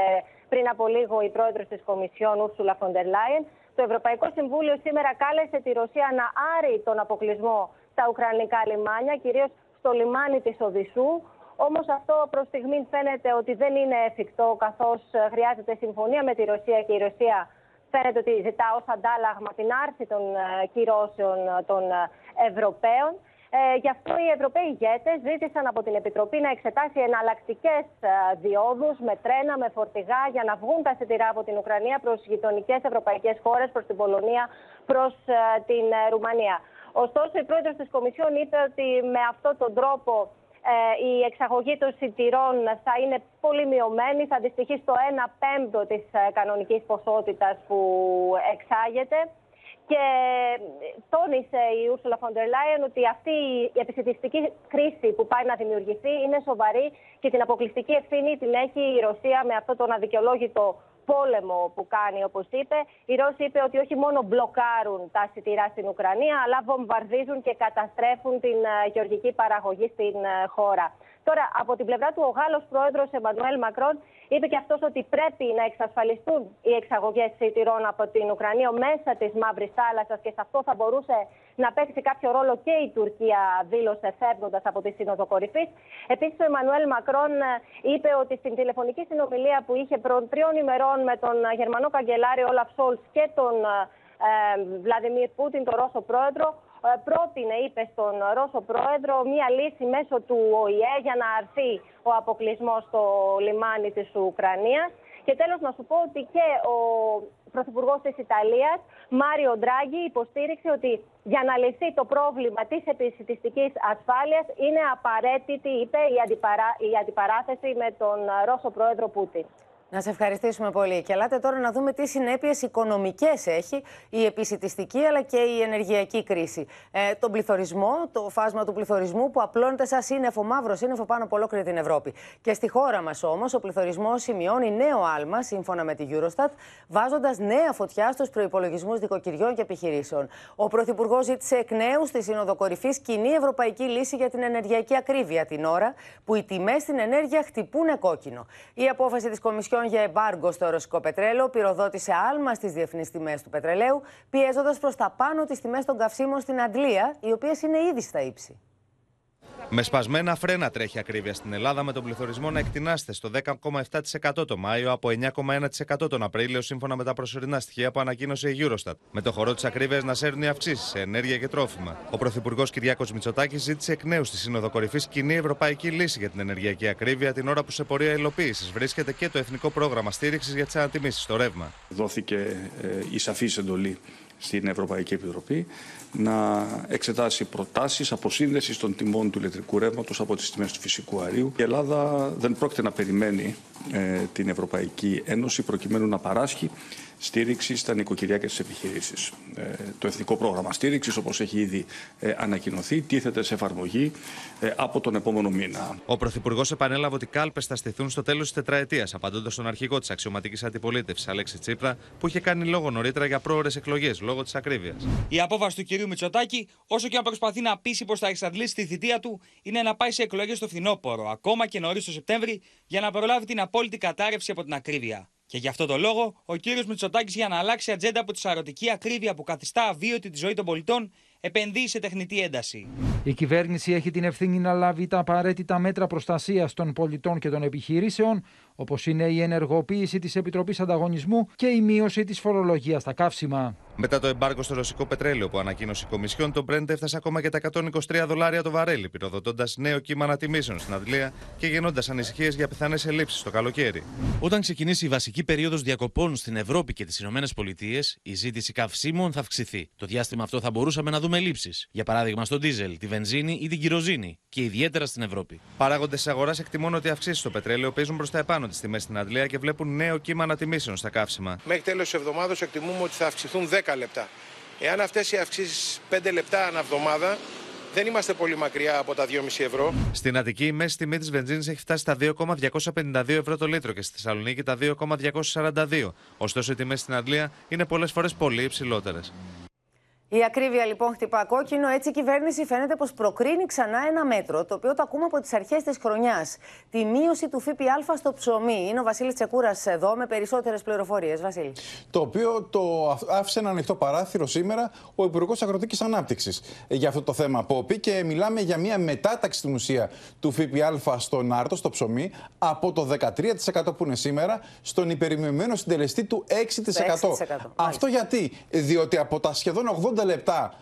πριν από λίγο η πρόεδρος της Κομισιόν, Ούρσουλα Φοντερ Λάιεν. Το Ευρωπαϊκό Συμβούλιο σήμερα κάλεσε τη Ρωσία να άρει τον αποκλεισμό στα ουκρανικά λιμάνια, κυρίως στο λιμάνι της Οδυσσού. Όμως αυτό προς στιγμή φαίνεται ότι δεν είναι εφικτό, καθώς χρειάζεται συμφωνία με τη Ρωσία και η Ρωσία φαίνεται ότι ζητά ως αντάλλαγμα την άρση των ε, κυρώσεων των ε, Ευρωπαίων. Ε, γι' αυτό οι Ευρωπαίοι ηγέτες ζήτησαν από την Επιτροπή να εξετάσει εναλλακτικές ε, διόδους με τρένα, με φορτηγά για να βγουν τα σιτηρά από την Ουκρανία προς γειτονικές ευρωπαϊκές χώρες, προς την Πολωνία, προς ε, την Ρουμανία. Ωστόσο, η πρόεδρος της Κομισιόν είπε ότι με αυτόν τον τρόπο η εξαγωγή των σιτηρών θα είναι πολύ μειωμένη, θα αντιστοιχεί στο 1 πέμπτο της κανονικής ποσότητας που εξάγεται. Και τόνισε η Ursula von der Leyen ότι αυτή η επιστημιστική κρίση που πάει να δημιουργηθεί είναι σοβαρή και την αποκλειστική ευθύνη την έχει η Ρωσία με αυτό τον αδικαιολόγητο πόλεμο που κάνει, όπως είπε. Οι Ρώσοι είπε ότι όχι μόνο μπλοκάρουν τα σιτηρά στην Ουκρανία, αλλά βομβαρδίζουν και καταστρέφουν την ε, γεωργική παραγωγή στην ε, χώρα. Τώρα, από την πλευρά του, ο Γάλλος πρόεδρος Εμμανουέλ Μακρόν είπε και αυτός ότι πρέπει να εξασφαλιστούν οι εξαγωγές σιτηρών από την Ουκρανία μέσα της Μαύρης Θάλασσας και σε αυτό θα μπορούσε να παίξει κάποιο ρόλο και η Τουρκία, δήλωσε φεύγοντας από τη Σύνοδο Κορυφής. Επίσης, ο Εμμανουέλ Μακρόν ε, είπε ότι στην τηλεφωνική συνομιλία που είχε προ τριών ημερών με τον Γερμανό καγκελάριο Όλαφ Σόλτς και τον ε, Βλαδιμίρ Πούτιν, τον Ρώσο πρόεδρο, ε, πρότεινε, είπε στον Ρώσο πρόεδρο, μία λύση μέσω του ΟΗΕ για να αρθεί ο αποκλεισμός στο λιμάνι της Ουκρανίας. Και τέλος να σου πω ότι και ο Πρωθυπουργός της Ιταλίας, Μάριο Ντράγκη, υποστήριξε ότι για να λυθεί το πρόβλημα της επισητιστικής ασφάλειας είναι απαραίτητη, είπε, η, αντιπαρά... η αντιπαράθεση με τον Ρώσο πρόεδρο Πούτιν. Να σε ευχαριστήσουμε πολύ. Και ελάτε τώρα να δούμε τι συνέπειες οικονομικές έχει η επισητιστική αλλά και η ενεργειακή κρίση. Ε, τον πληθωρισμό, το φάσμα του πληθωρισμού που απλώνεται σαν σύννεφο, μαύρο σύννεφο πάνω από ολόκληρη την Ευρώπη. Και στη χώρα μας όμως ο πληθωρισμός σημειώνει νέο άλμα, σύμφωνα με τη Eurostat, βάζοντας νέα φωτιά στους προπολογισμού δικοκυριών και επιχειρήσεων. Ο Πρωθυπουργός ζήτησε εκ νέου στη Σύνοδο Κορυφής κοινή ευρωπαϊκή λύση για την ενεργειακή ακρίβεια την ώρα που οι τιμές στην ενέργεια χτυπούν κόκκινο. Η απόφαση της Κομισιόν για εμπάργκο στο ρωσικό πετρέλαιο πυροδότησε άλμα στις διεθνείς τιμές του πετρελαίου, πιέζοντας προς τα πάνω τις τιμές των καυσίμων στην Αντλία, οι οποίες είναι ήδη στα ύψη. Με σπασμένα φρένα τρέχει ακρίβεια στην Ελλάδα, με τον πληθωρισμό να εκτινάστε στο 10,7% το Μάιο από 9,1% τον Απρίλιο, σύμφωνα με τα προσωρινά στοιχεία που ανακοίνωσε η Eurostat. Με το χορό της ακρίβειας να σέρνουν οι αυξήσεις σε ενέργεια και τρόφιμα. Ο Πρωθυπουργός Κυριάκος Μητσοτάκης ζήτησε εκ νέου στη Σύνοδο Κορυφής κοινή ευρωπαϊκή λύση για την ενεργειακή ακρίβεια, την ώρα που σε πορεία υλοποίησης βρίσκεται και το Εθνικό Πρόγραμμα Στήριξης για τις Ανατιμήσεις στο ρεύμα. Δόθηκε ε, η σαφής εντολή στην Ευρωπαϊκή Επιτροπή να εξετάσει προτάσεις αποσύνδεσης των τιμών του ηλεκτρικού ρεύματος από τις τιμές του φυσικού αερίου. Η Ελλάδα δεν πρόκειται να περιμένει ε, την Ευρωπαϊκή Ένωση προκειμένου να παράσχει στήριξη στα νοικοκυριά και στις επιχειρήσεις. Ε, το Εθνικό Πρόγραμμα Στήριξης, όπως έχει ήδη ε, ανακοινωθεί, τίθεται σε εφαρμογή ε, από τον επόμενο μήνα. Ο Πρωθυπουργός επανέλαβε ότι κάλπες θα στηθούν στο τέλος της τετραετίας, απαντώντας στον αρχηγό της αξιωματικής αντιπολίτευσης, Αλέξη Τσίπρα, που είχε κάνει λόγο νωρίτερα για πρόορε εκλογές λόγω της ακρίβειας. Η απόφαση του κυρίου Μητσοτάκη, όσο και αν προσπαθεί να πείσει πως θα εξαντλήσει τη θητεία του, είναι να πάει σε εκλογές στο φθινόπωρο, ακόμα και νωρίς το Σεπτέμβρη, για να προλάβει την απόλυτη κατάρρευση από την ακρίβεια. Και γι' αυτό το λόγο, ο κύριος Μητσοτάκης για να αλλάξει ατζέντα από τη σαρωτική ακρίβεια που καθιστά αβίωτη τη ζωή των πολιτών, επενδύει σε τεχνητή ένταση. Η κυβέρνηση έχει την ευθύνη να λάβει τα απαραίτητα μέτρα προστασίας των πολιτών και των επιχειρήσεων, όπως είναι η ενεργοποίηση της Επιτροπής Ανταγωνισμού και η μείωση της φορολογίας στα καύσιμα. Μετά το εμπάργκο στο ρωσικό πετρέλαιο που ανακοίνωσε η Κομισιόν, το Brent έφτασε ακόμα και τα 123 δολάρια το βαρέλι, πυροδοτώντας νέο κύμα ανατιμήσεων στην Αντλία και γεννώντας ανησυχίες για πιθανές ελλείψεις το καλοκαίρι. Όταν ξεκινήσει η βασική περίοδος διακοπών στην Ευρώπη και τις ΗΠΑ, η ζήτηση καυσίμων θα αυξηθεί. Το διάστημα αυτό θα μπορούσαμε να δούμε λήψει. Για παράδειγμα, στο ντίζελ, τη βενζίνη ή την κυροζίνη. Και ιδιαίτερα στην Ευρώπη. Παράγοντες της αγοράς εκτιμούν ότι οι αυξήσεις στο πετρέλαιο παίζουν προς τα επάνω τις τιμές στην Αντλία και βλέπουν νέο κύμα ανατιμήσεων στα καύσιμα. Μέχρι τέλος της εβδομάδας εκτιμούμε ότι θα αυξηθούν 10 λεπτά Εάν αυτές οι αυξήσεις 5 λεπτά ανά εβδομάδα δεν είμαστε πολύ μακριά από τα 2,5 ευρώ. Στην Αττική η μέση τιμή της βενζίνης έχει φτάσει στα 2,252 ευρώ το λίτρο και στη Θεσσαλονίκη τα 2,242. Ωστόσο, οι τιμές στην Αντλία είναι πολλές φορές πολύ υψηλότερες. Η ακρίβεια λοιπόν χτυπά κόκκινο. Έτσι η κυβέρνηση φαίνεται πως προκρίνει ξανά ένα μέτρο, το οποίο το ακούμε από τις αρχές της χρονιάς. Τη μείωση του ΦΠΑ στο ψωμί. Είναι ο Βασίλης Τσεκούρας εδώ με περισσότερες πληροφορίες. Βασίλη. Το οποίο το άφησε ένα ανοιχτό παράθυρο σήμερα ο Υπουργός Αγροτικής Ανάπτυξης για αυτό το θέμα Πόπη και μιλάμε για μια μετάταξη στην ουσία του ΦΠΑ στον Άρτο, στο ψωμί, από το 13% που είναι σήμερα στον υπερημειωμένο συντελεστή του 6%. 6%. Αυτό γιατί, διότι από τα σχεδόν 80 80 λεπτά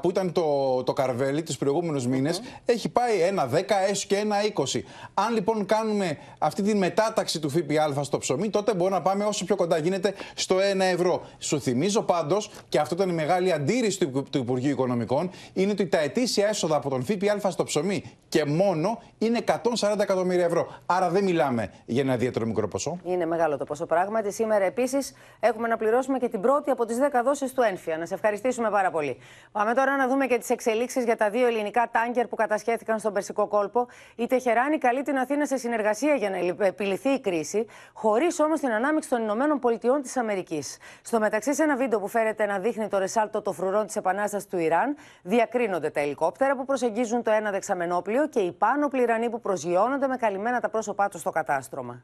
που ήταν το, το καρβέλι τους προηγούμενους mm μήνες, έχει πάει ένα 10 έω και ένα 20. Αν λοιπόν κάνουμε αυτή τη μετάταξη του ΦΠΑ στο ψωμί, τότε μπορούμε να πάμε όσο πιο κοντά γίνεται στο 1 ευρώ. Σου θυμίζω πάντως, και αυτό ήταν η μεγάλη αντίρρηση του, του Υπουργείου Οικονομικών, είναι ότι τα ετήσια έσοδα από τον ΦΠΑ στο ψωμί και μόνο είναι 140 εκατομμύρια ευρώ. Άρα δεν μιλάμε για ένα ιδιαίτερο μικρό ποσό. Είναι μεγάλο το ποσό πράγματι. Σήμερα επίσης έχουμε να πληρώσουμε και την πρώτη από τις 10 δόσεις του ΕΝΦΙΑ. Να σε ευχαριστήσουμε πάρα πολύ. Πάμε τώρα να δούμε και τις εξελίξεις για τα δύο ελληνικά τάγκερ που κατασχέθηκαν στον Περσικό κόλπο. Η Τεχεράνη καλεί την Αθήνα σε συνεργασία για να επιληθεί η κρίση, χωρίς όμως την ανάμειξη των Ηνωμένων Πολιτειών της Αμερικής. Στο μεταξύ, σε ένα βίντεο που φέρεται να δείχνει το ρεσάλτο των φρουρών της Επανάστασης του Ιράν, διακρίνονται τα ελικόπτερα που προσεγγίζουν το ένα δεξαμενόπλιο και οι πάνω πληρανοί που προσγειώνονται με καλυμμένα τα πρόσωπά τους στο κατάστρωμα.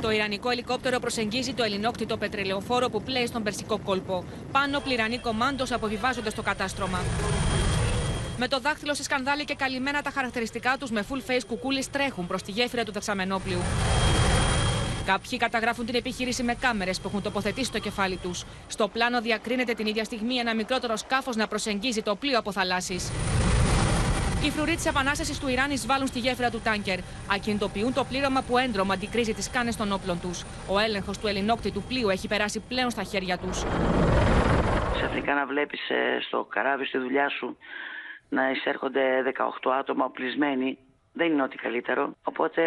Το Ιρανικό ελικόπτερο προσεγγίζει το ελληνόκτητο πετρελαιοφόρο που πλέει στον Περσικό κόλπο. Πάνω πληρανοί κομμάντος αποβιβάζονται στο κατάστρωμα. Με το δάχτυλο σε σκανδάλι και καλυμμένα τα χαρακτηριστικά τους με full face κουκούλη τρέχουν προς τη γέφυρα του δεξαμενόπλιου. Κάποιοι καταγράφουν την επιχείρηση με κάμερες που έχουν τοποθετήσει το κεφάλι τους. Στο πλάνο διακρίνεται την ίδια στιγμή ένα μικρότερο σκάφος να προσεγγίζει το πλοίο από θαλάσσης. Οι φρουροί της Επανάστασης του Ιράν εισβάλλουν στη γέφυρα του τάνκερ. Ακινητοποιούν το πλήρωμα που έντρομα αντικρίζει τις κάνες των όπλων τους. Ο έλεγχος του ελληνόκτητου πλοίου έχει περάσει πλέον στα χέρια τους. Ξαφνικά να βλέπεις ε, στο καράβι στη δουλειά σου να εισέρχονται 18 άτομα οπλισμένοι δεν είναι ό,τι καλύτερο. Οπότε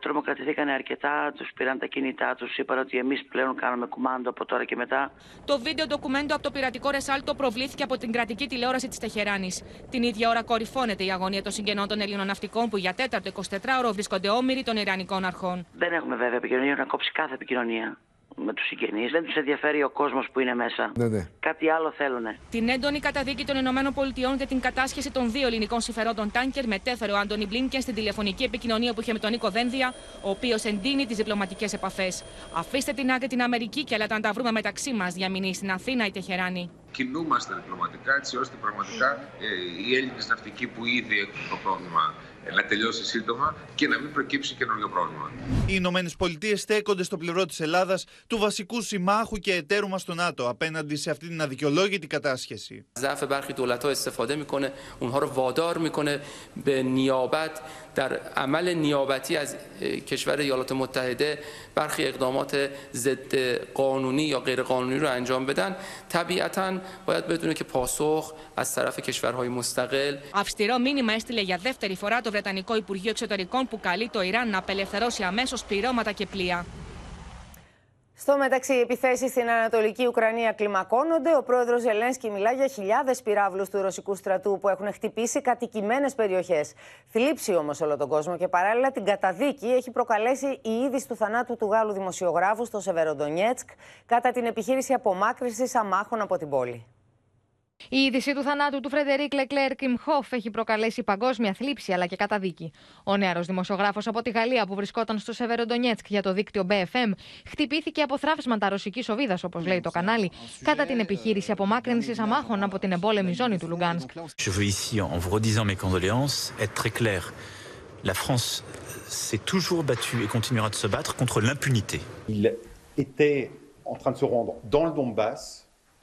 τρομοκρατηθήκανε αρκετά, τους πήραν τα κινητά τους, είπαν ότι εμείς πλέον κάνουμε κουμάντο από τώρα και μετά. Το βίντεο ντοκουμέντο από το πειρατικό Ρεσάλτο προβλήθηκε από την κρατική τηλεόραση της Τεχεράνης. Την ίδια ώρα κορυφώνεται η αγωνία των συγγενών των Ελλήνων ναυτικών που για τέταρτο 24ωρο βρίσκονται όμοιροι των Ιρανικών αρχών. Δεν έχουμε βέβαια επικοινωνία να κόψει κάθε επικοινωνία με τους συγγενείς. Δεν τους ενδιαφέρει ο κόσμος που είναι μέσα. Ναι, ναι. Κάτι άλλο θέλουν. Την έντονη καταδίκη των Ηνωμένων Πολιτειών για την κατάσχεση των δύο ελληνικών συμφερόντων τάνκερ μετέφερε ο Άντωνι Μπλίνκεν στην τηλεφωνική επικοινωνία που είχε με τον Νίκο Δένδια, ο οποίος εντείνει τις διπλωματικές επαφές. Αφήστε την άκρη την Αμερική και αλλά τα βρούμε μεταξύ μας, διαμηνεί στην Αθήνα η Τεχεράνη. Κινούμαστε διπλωματικά έτσι ώστε πραγματικά ε, οι Έλληνες ναυτικοί που ήδη έχουν το πρόβλημα να τελειώσει σύντομα και να μην προκύψει καινούριο πρόβλημα. Οι Ηνωμένες Πολιτείες στέκονται στο πλευρό της Ελλάδας, του βασικού συμμάχου και εταίρου μας στο ΝΑΤΟ, απέναντι σε αυτή την αδικαιολόγητη κατάσχεση. در عمل نیابتی از کشور ایالات متحده برخی اقدامات ضد قانونی یا غیر قانونی رو انجام بدن طبیعتا باید بدونه که پاسخ از طرف کشورهای مستقل Αυστηρό μήνυμα έστειλε για δεύτερη φορά το Βρετανικό Υπουργείο Εξωτερικών που καλεί το Ιράν να απελευθερώσει αμέσως πληρώματα και πλοία. Στο μεταξύ, οι επιθέσεις στην Ανατολική Ουκρανία κλιμακώνονται. Ο πρόεδρος Ζελένσκι μιλά για χιλιάδες πυράβλους του ρωσικού στρατού που έχουν χτυπήσει κατοικημένες περιοχές. Θλίψει όμως όλο τον κόσμο και παράλληλα την καταδίκη έχει προκαλέσει η είδηση του θανάτου του Γάλλου δημοσιογράφου στο Σεβεροντονιέτσκ κατά την επιχείρηση απομάκρυνσης αμάχων από την πόλη. Η είδηση του θανάτου του Φρεντερίκ Λεκλέρ Ιμχόφ έχει προκαλέσει παγκόσμια θλίψη αλλά και καταδίκη. Ο νεαρός δημοσιογράφος από τη Γαλλία που βρισκόταν στο Σεβεροντονιέτσκ για το δίκτυο BFM χτυπήθηκε από θραύσματα ρωσικής οβίδας, όπως λέει το κανάλι, κατά την επιχείρηση απομάκρυνσης αμάχων από την εμπόλεμη ζώνη του Λουγκάνσκ. Je veux ici, en vous redisant mes condoléances, être très clair. La France s'est toujours battue et continuera de se battre contre l'impunité. Il était en train de se rendre dans le Donbass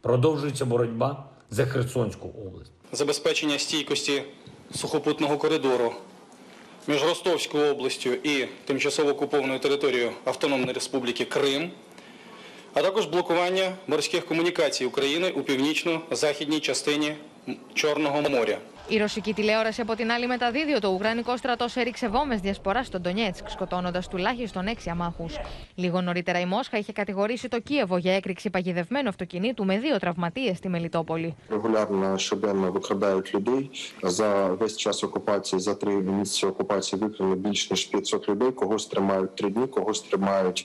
Продовжується боротьба за Херсонську область. Забезпечення стійкості сухопутного коридору між Ростовською областю і тимчасово окупованою територією Автономної Республіки Крим, а також блокування морських комунікацій України у північно-західній частині Чорного моря. Η ρωσική τηλεόραση από την άλλη μεταδίδει ότι ο Ουκρανικός στρατός έριξε βόμε διασπορά στον Ντονιέτσκ, σκοτώνοντας τουλάχιστον έξι αμάχους. Λίγο νωρίτερα η Μόσχα είχε κατηγορήσει το Κίεβο για έκρηξη παγιδευμένου αυτοκινήτου με δύο τραυματίες στη Μελιτόπολη.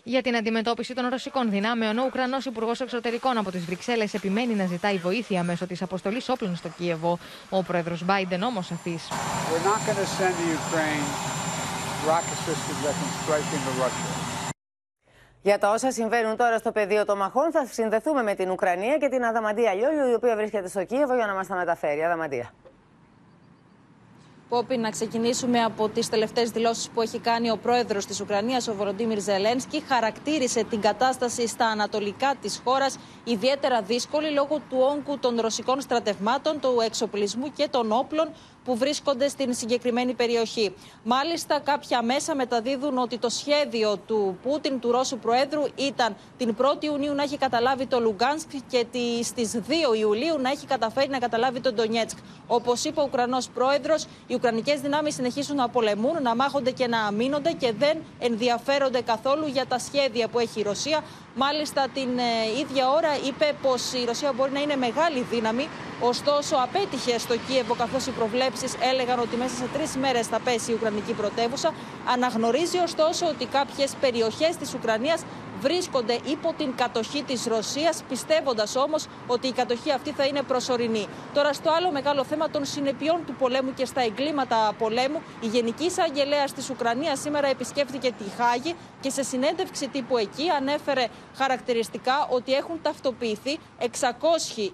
Για την αντιμετώπιση των ρωσικών δυνάμεων, ο Ουκρανός Υπουργός Εξωτερικών από τις Βρυξέλλες επιμένει να ζητάει βοήθεια μέσω της αποστολής όπλων στο Κίεβο. Ο πρόεδρος Biden όμως αφή. We're not going to send to Ukraine rocket systems that can strike into Russia. Για τα όσα συμβαίνουν τώρα στο πεδίο των μαχών, θα συνδεθούμε με την Ουκρανία και την Αδαμαντία Λιόλιου, η οποία βρίσκεται στο Κίεβο για να μας τα μεταφέρει. Αδαμαντία. Πόπι, να ξεκινήσουμε από τις τελευταίες δηλώσεις που έχει κάνει ο πρόεδρος της Ουκρανίας, ο Βοροντίμιρ Ζελένσκι. Χαρακτήρισε την κατάσταση στα ανατολικά της χώρας ιδιαίτερα δύσκολη λόγω του όγκου των ρωσικών στρατευμάτων, του εξοπλισμού και των όπλων που βρίσκονται στην συγκεκριμένη περιοχή. Μάλιστα, κάποια μέσα μεταδίδουν ότι το σχέδιο του Πούτιν, του Ρώσου Προέδρου, ήταν την 1η Ιουνίου να έχει καταλάβει το Λουγκάνσκ και στις 2 Ιουλίου να έχει καταφέρει να καταλάβει το Ντονιέτσκ. Όπως είπε ο Ουκρανός Πρόεδρος, οι Ουκρανικές δυνάμεις συνεχίζουν να πολεμούν, να μάχονται και να αμήνονται και δεν ενδιαφέρονται καθόλου για τα σχέδια που έχει η Ρωσία. Μάλιστα, την ε, ίδια ώρα είπε πως η Ρωσία μπορεί να είναι μεγάλη δύναμη, ωστόσο απέτυχε στο Κίεβο, καθώς οι προβλέψει έλεγαν ότι μέσα σε τρεις μέρες θα πέσει η Ουκρανική πρωτεύουσα. Αναγνωρίζει ωστόσο ότι κάποιες περιοχές της Ουκρανίας βρίσκονται υπό την κατοχή της Ρωσίας, πιστεύοντας όμως ότι η κατοχή αυτή θα είναι προσωρινή. Τώρα, στο άλλο μεγάλο θέμα των συνεπειών του πολέμου και στα εγκλήματα πολέμου, η Γενική Εισαγγελέα της Ουκρανίας σήμερα επισκέφθηκε τη Χάγη και σε συνέντευξη τύπου εκεί ανέφερε χαρακτηριστικά ότι έχουν ταυτοποιηθεί 600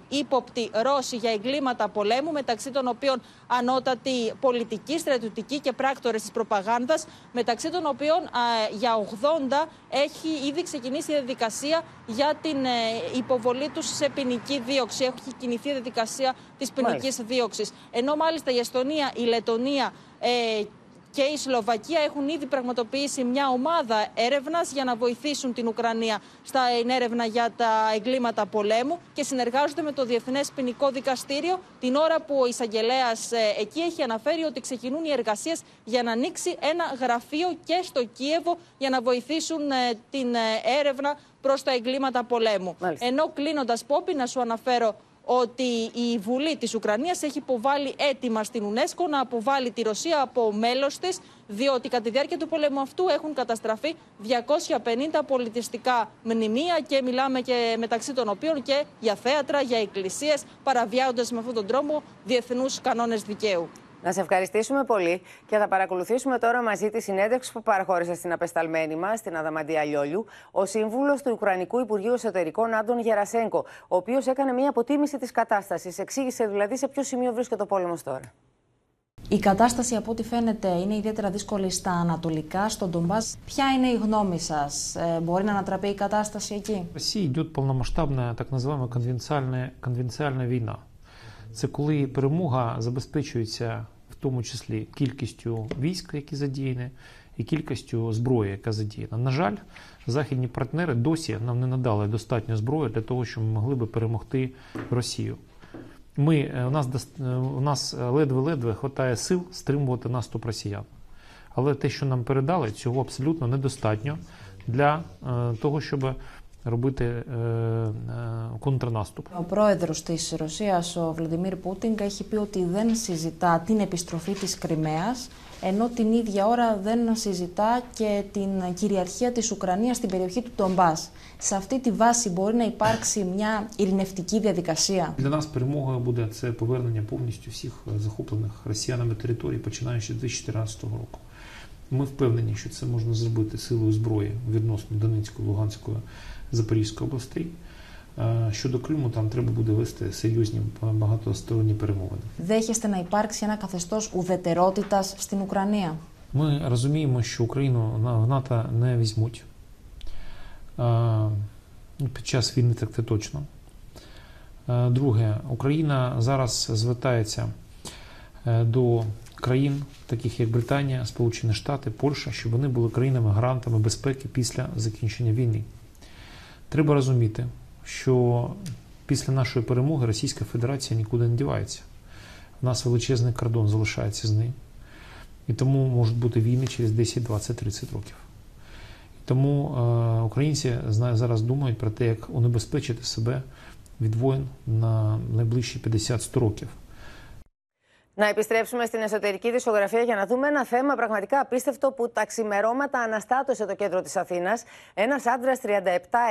ύποπτοι Ρώσοι για εγκλήματα πολέμου, μεταξύ των οποίων ανώτατοι πολιτικοί, στρατιωτικοί και πράκτορες της προπαγάνδας, μεταξύ των οποίων για 80 έχει ήδη ξεκινήσει η διαδικασία για την ε, υποβολή τους σε ποινική δίωξη. Έχει κινηθεί η διαδικασία της ποινικής δίωξης. Ενώ μάλιστα η Εστονία, η Λετωνία ε, και η Σλοβακία έχουν ήδη πραγματοποιήσει μια ομάδα έρευνας για να βοηθήσουν την Ουκρανία στην έρευνα για τα εγκλήματα πολέμου και συνεργάζονται με το Διεθνές Ποινικό Δικαστήριο την ώρα που ο εισαγγελέας ε, εκεί έχει αναφέρει ότι ξεκινούν οι εργασίες για να ανοίξει ένα γραφείο και στο Κίεβο για να βοηθήσουν ε, την ε, έρευνα προς τα εγκλήματα πολέμου. Ενώ κλείνοντας, Πόπι, να σου αναφέρω ότι η Βουλή της Ουκρανίας έχει υποβάλει έτοιμα στην UNESCO να αποβάλει τη Ρωσία από μέλος της, διότι κατά τη διάρκεια του πολέμου αυτού έχουν καταστραφεί 250 πολιτιστικά μνημεία και μιλάμε και μεταξύ των οποίων και για θέατρα, για εκκλησίες, παραβιάζοντας με αυτόν τον τρόπο διεθνούς κανόνες δικαίου. Να σε ευχαριστήσουμε πολύ και θα παρακολουθήσουμε τώρα μαζί τη συνέντευξη που παραχώρησε στην απεσταλμένη μα, την Αδαμαντία Λιόλιου, ο σύμβουλο του Ουκρανικού Υπουργείου Εσωτερικών Άντων Γερασέγκο, ο οποίο έκανε μια αποτίμηση τη κατάσταση. Εξήγησε δηλαδή σε ποιο σημείο βρίσκεται ο πόλεμο τώρα. Η κατάσταση από ό,τι φαίνεται είναι ιδιαίτερα δύσκολη στα ανατολικά, στον Ντομπάς. Ποια είναι η γνώμη σας, ε, μπορεί να ανατραπεί η κατάσταση εκεί. В Росії йде повномасштабна так називаємо конвенціальна, конвенціальна війна. Це коли перемога забезпечується в тому числі кількістю військ, які задіяні, і кількістю зброї, яка задіяна. На жаль, західні партнери досі нам не надали достатньо зброї для того, щоб ми могли би перемогти Росію. Ми, е, у нас е, у нас ледве-ледве вистачає сил стримувати наступ росіян. Але те, що нам передали, цього абсолютно недостатньо для е, того, щоб робити е, е, контрнаступ. Ο πρόεδρος της Ρωσίας, ο Βλαντιμίρ Πούτινγκ, έχει πει ότι δεν συζητά την επιστροφή της Κρυμαίας, ενώ την ίδια ώρα δεν συζητά και την κυριαρχία της Ουκρανίας στην περιοχή του Ντομπάς. Σε αυτή τη βάση μπορεί να υπάρξει μια ειρηνευτική διαδικασία. Для нас перемогою буде це повернення повністю всіх захоплених росіянами територій, починаючи з 2014 року. Ми впевнені, що це можна зробити силою зброї відносно Донецької, Луганської, Запорізької областей. Е, Щодо Криму, там треба буде вести серйозні багатосторонні перемовини. Δέχεστε να υπάρξει ένα καθεστώς ουδετερότητας στην Ουκρανία. Ми розуміємо, що Україну на- в НАТО не візьмуть. Е, ну, Під час війни так це точно. Е, Друге, Україна зараз звертається е, до країн, таких як Британія, Сполучені Штати, Польща, щоб вони були країнами-гарантами безпеки після закінчення війни. Треба розуміти, що після нашої перемоги Російська Федерація нікуди не дівається. У нас величезний кордон залишається з ним. І тому можуть бути війни через 10, 20, 30 років. І тому е, українці зараз думають про те, як унебезпечити себе від воїн на найближчі 50-100 років. Να επιστρέψουμε στην εσωτερική δισογραφία για να δούμε ένα θέμα πραγματικά απίστευτο που τα ξημερώματα αναστάτωσε το κέντρο της Αθήνας. Ένας άντρας 37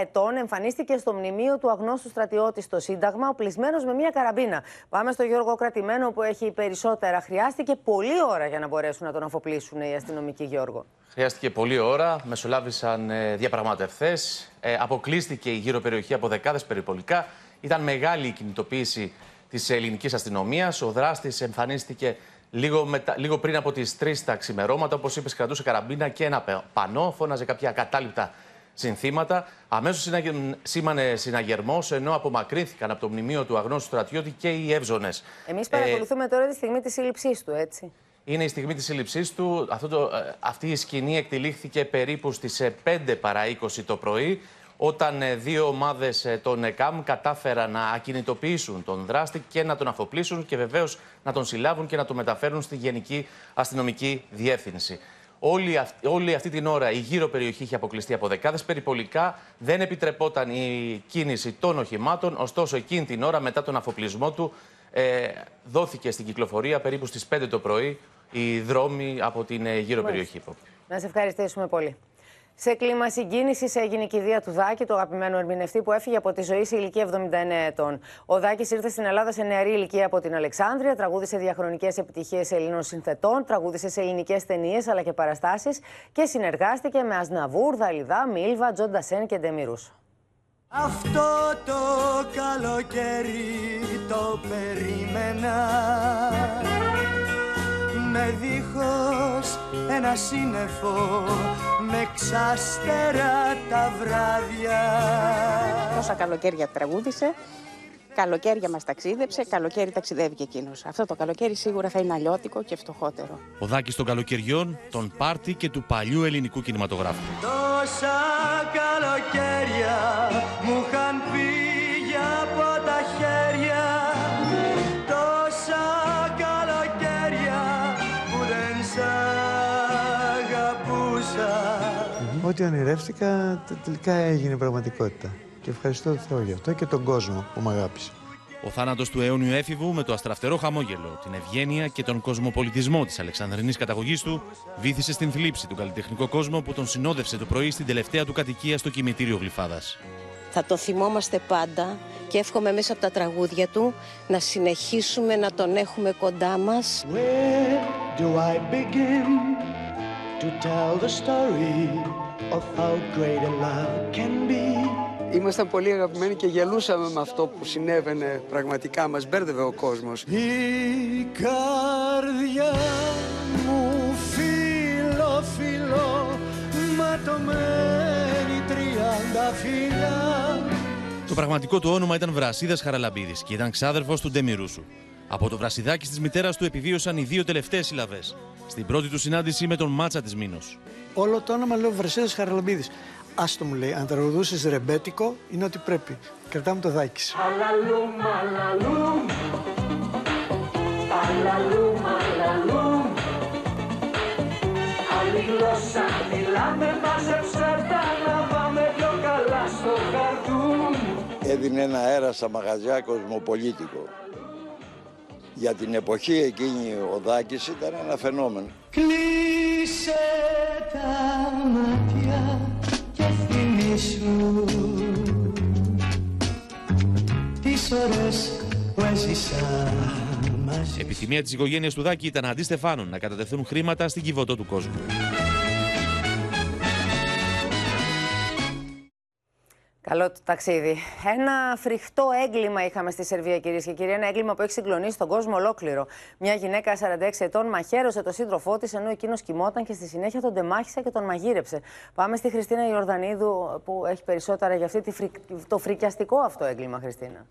ετών εμφανίστηκε στο μνημείο του αγνώστου στρατιώτη στο Σύνταγμα, οπλισμένος με μια καραμπίνα. Πάμε στο Γιώργο Κρατημένο που έχει περισσότερα. Χρειάστηκε πολλή ώρα για να μπορέσουν να τον αφοπλίσουν οι αστυνομικοί, Γιώργο. Χρειάστηκε πολλή ώρα, μεσολάβησαν ε, διαπραγματευτέ, ε, αποκλείστηκε η γύρω περιοχή από δεκάδες περιπολικά. Ήταν μεγάλη η κινητοποίηση της ελληνικής αστυνομίας. Ο δράστης εμφανίστηκε λίγο, μετα- λίγο πριν από τις 3 τα ξημερώματα. Όπως είπες, κρατούσε καραμπίνα και ένα πε- πανό, φώναζε κάποια ακατάληπτα συνθήματα. Αμέσως σήμανε συναγερμός, ενώ απομακρύνθηκαν από το μνημείο του αγνώστου στρατιώτη και οι εύζωνες. Εμείς παρακολουθούμε τώρα τη στιγμή της σύλληψής του, έτσι. Είναι η στιγμή της σύλληψής του. Αυτό το, ε, αυτή η σκηνή εκτελήχθηκε περίπου στις ε, 5 παρά 20 το πρωί, όταν ε, δύο ομάδες ε, των ΕΚΑΜ κατάφεραν να ακινητοποιήσουν τον δράστη και να τον αφοπλίσουν και βεβαίως να τον συλλάβουν και να τον μεταφέρουν στη Γενική Αστυνομική Διεύθυνση. Όλη, αυ- όλη αυτή την ώρα η γύρω περιοχή είχε αποκλειστεί από δεκάδες περιπολικά, δεν επιτρεπόταν η κίνηση των οχημάτων, ωστόσο εκείνη την ώρα μετά τον αφοπλισμό του ε, δόθηκε στην κυκλοφορία περίπου στις 5 το πρωί οι δρόμοι από την ε, γύρω Μάλιστα. περιοχή. Να σε ευχαριστήσουμε πολύ. Σε κλίμα συγκίνησης έγινε η κηδεία του Δάκη, του αγαπημένου ερμηνευτή που έφυγε από τη ζωή σε ηλικία 79 ετών. Ο Δάκης ήρθε στην Ελλάδα σε νεαρή ηλικία από την Αλεξάνδρεια, τραγούδισε διαχρονικές επιτυχίες Ελλήνων συνθετών, τραγούδισε σε ελληνικές ταινίες αλλά και παραστάσεις και συνεργάστηκε με Ασναβούρ, Δαλιδά, Μίλβα, Τζόντα Σεν και Ντεμιρούσο. Αυτό το καλοκαίρι το περίμενα Με δίχως ένα σύννεφο Με ξαστέρα τα βράδια Τόσα καλοκαίρια τραγούδισε, καλοκαίρια μας ταξίδεψε, καλοκαίρι ταξιδεύει και εκείνος. Αυτό το καλοκαίρι σίγουρα θα είναι αλλιώτικο και φτωχότερο. Ο Δάκης των καλοκαιριών, των πάρτι και του παλιού ελληνικού κινηματογράφου. Τόσα καλοκαίρια μου είχαν φύγει Ό,τι ονειρεύτηκα τε- τελικά έγινε πραγματικότητα. Και ευχαριστώ τον Θεό γι' αυτό και τον κόσμο που με αγάπησε. Ο θάνατος του αιώνιου έφηβου με το αστραφτερό χαμόγελο, την ευγένεια και τον κοσμοπολιτισμό της Αλεξανδρινής καταγωγής του βήθησε στην θλίψη του καλλιτεχνικό κόσμο που τον συνόδευσε το πρωί στην τελευταία του κατοικία στο κημητήριο Γλυφάδας. Θα το θυμόμαστε πάντα και εύχομαι μέσα από τα τραγούδια του να συνεχίσουμε να τον έχουμε κοντά μας. Where do I begin to tell the story; Of how great a love can be? Ήμασταν πολύ αγαπημένοι και γελούσαμε με αυτό που συνέβαινε πραγματικά. Μας μπέρδευε ο κόσμος. Η καρδιά μου φίλο φίλο ματωμένη τριάντα φιλιά Το πραγματικό του όνομα ήταν Βρασίδας Χαραλαμπίδης και ήταν ξάδερφος του Ντεμιρούσου. Από το βρασιδάκι της μητέρας του επιβίωσαν οι δύο τελευταίες συλλαβές. Στην πρώτη του συνάντηση με τον Μάτσα της Μήνος. Όλο το όνομα λέω Βρασίδας Χαραλαμπίδης. Άστο μου λέει, αν τραγουδούσες ρεμπέτικο είναι ότι πρέπει. Κρατάμε το δάκις σου. Αλαλούμ, αλαλούμ Αλαλούμ, αλαλούμ Άλλη γλώσσα μιλάμε, μάζεψε τα να πάμε πιο καλά στο χαρτούμ έδινε ένα αέρα στα μαγαζιά κοσμοπολίτικο. Για την εποχή εκείνη ο Δάκης ήταν ένα φαινόμενο. Κλείσε τα μάτια και θυμήσου τις ώρες που έζησα μαζί Επιθυμία της οικογένειας του Δάκη ήταν αντί Στεφάνων να κατατεθούν χρήματα στην κυβωτό του κόσμου. Καλό του ταξίδι. Ένα φρικτό έγκλημα είχαμε στη Σερβία, κυρίες και κύριοι. Ένα έγκλημα που έχει συγκλονίσει τον κόσμο ολόκληρο. Μια γυναίκα 46 ετών μαχαίρωσε το σύντροφό της ενώ εκείνος κοιμόταν και στη συνέχεια τον τεμάχισε και τον μαγείρεψε. Πάμε στη Χριστίνα Ιορδανίδου που έχει περισσότερα για αυτή το φρικιαστικό αυτό έγκλημα, Χριστίνα.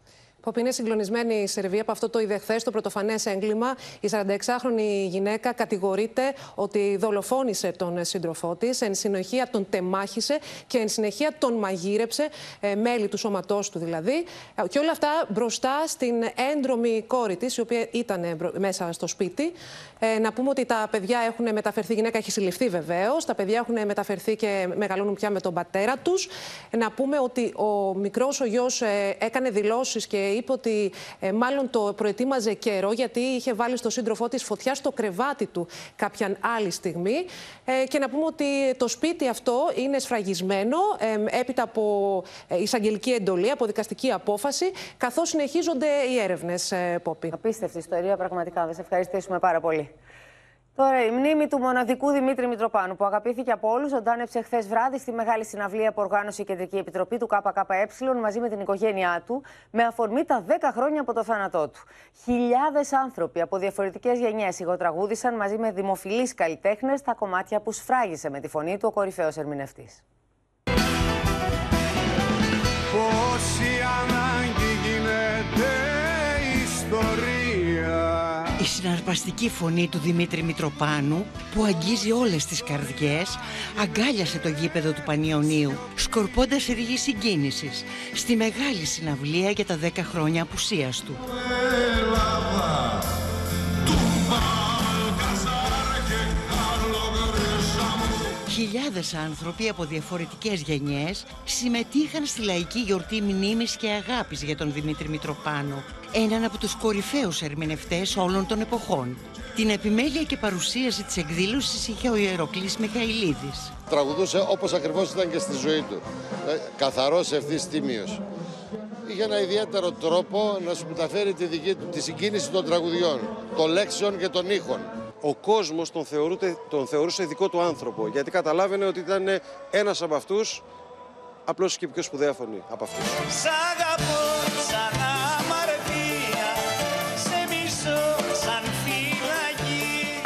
Που είναι συγκλονισμένη η Σερβία από αυτό το είδε χθες το πρωτοφανές έγκλημα. Η 46χρονη γυναίκα κατηγορείται ότι δολοφόνησε τον σύντροφό της, εν συνεχεία τον τεμάχισε και εν συνεχεία τον μαγείρεψε, ε, μέλη του σώματός του δηλαδή. Ε, και όλα αυτά μπροστά στην έντρομη κόρη της, η οποία ήταν μέσα στο σπίτι. Ε, να πούμε ότι τα παιδιά έχουν μεταφερθεί, η γυναίκα έχει συλληφθεί βεβαίως. Τα παιδιά έχουν μεταφερθεί και μεγαλώνουν πια με τον πατέρα τους. Ε, να πούμε ότι ο μικρός ο γιος ε, έκανε δηλώσεις και είπε ότι ε, μάλλον το προετοίμαζε καιρό γιατί είχε βάλει στο σύντροφό της φωτιά στο κρεβάτι του κάποια άλλη στιγμή. Ε, και να πούμε ότι το σπίτι αυτό είναι σφραγισμένο ε, έπειτα από εισαγγελική εντολή, από δικαστική απόφαση, καθώς συνεχίζονται οι έρευνες, Πόπη. Απίστευτη ιστορία, πραγματικά. Θα σε ευχαριστήσουμε πάρα πολύ. Τώρα, η μνήμη του μοναδικού Δημήτρη Μητροπάνου, που αγαπήθηκε από όλους, ζωντάνεψε χθες βράδυ στη μεγάλη συναυλία που οργάνωσε η Κεντρική Επιτροπή του ΚΚΕ μαζί με την οικογένειά του, με αφορμή τα 10 χρόνια από το θάνατό του. Χιλιάδες άνθρωποι από διαφορετικές γενιές ηγοτραγούδησαν μαζί με δημοφιλείς καλλιτέχνες τα κομμάτια που σφράγισε με τη φωνή του ο κορυφαίος ερμηνευτής. Πόση ανάγκη γίνεται ιστορία η συναρπαστική φωνή του Δημήτρη Μητροπάνου που αγγίζει όλες τις καρδιές αγκάλιασε το γήπεδο του Πανιωνίου σκορπώντας ρίγη συγκίνησης στη μεγάλη συναυλία για τα 10 χρόνια απουσίας του. Χιλιάδες άνθρωποι από διαφορετικές γενιές συμμετείχαν στη λαϊκή γιορτή μνήμης και αγάπης για τον Δημήτρη Μητροπάνο, έναν από τους κορυφαίους ερμηνευτές όλων των εποχών. Την επιμέλεια και παρουσίαση της εκδήλωσης είχε ο Ιεροκλής Μιχαηλίδης. Τραγουδούσε όπως ακριβώς ήταν και στη ζωή του, ε, καθαρός ευθύς τίμιος. Είχε ένα ιδιαίτερο τρόπο να σου μεταφέρει τη, δική, τη συγκίνηση των τραγουδιών, των λέξεων και των ήχων ο κόσμος τον, τον θεωρούσε δικό του άνθρωπο, γιατί καταλάβαινε ότι ήταν ένας από αυτούς, απλώς και πιο σπουδαία φωνή από αυτούς.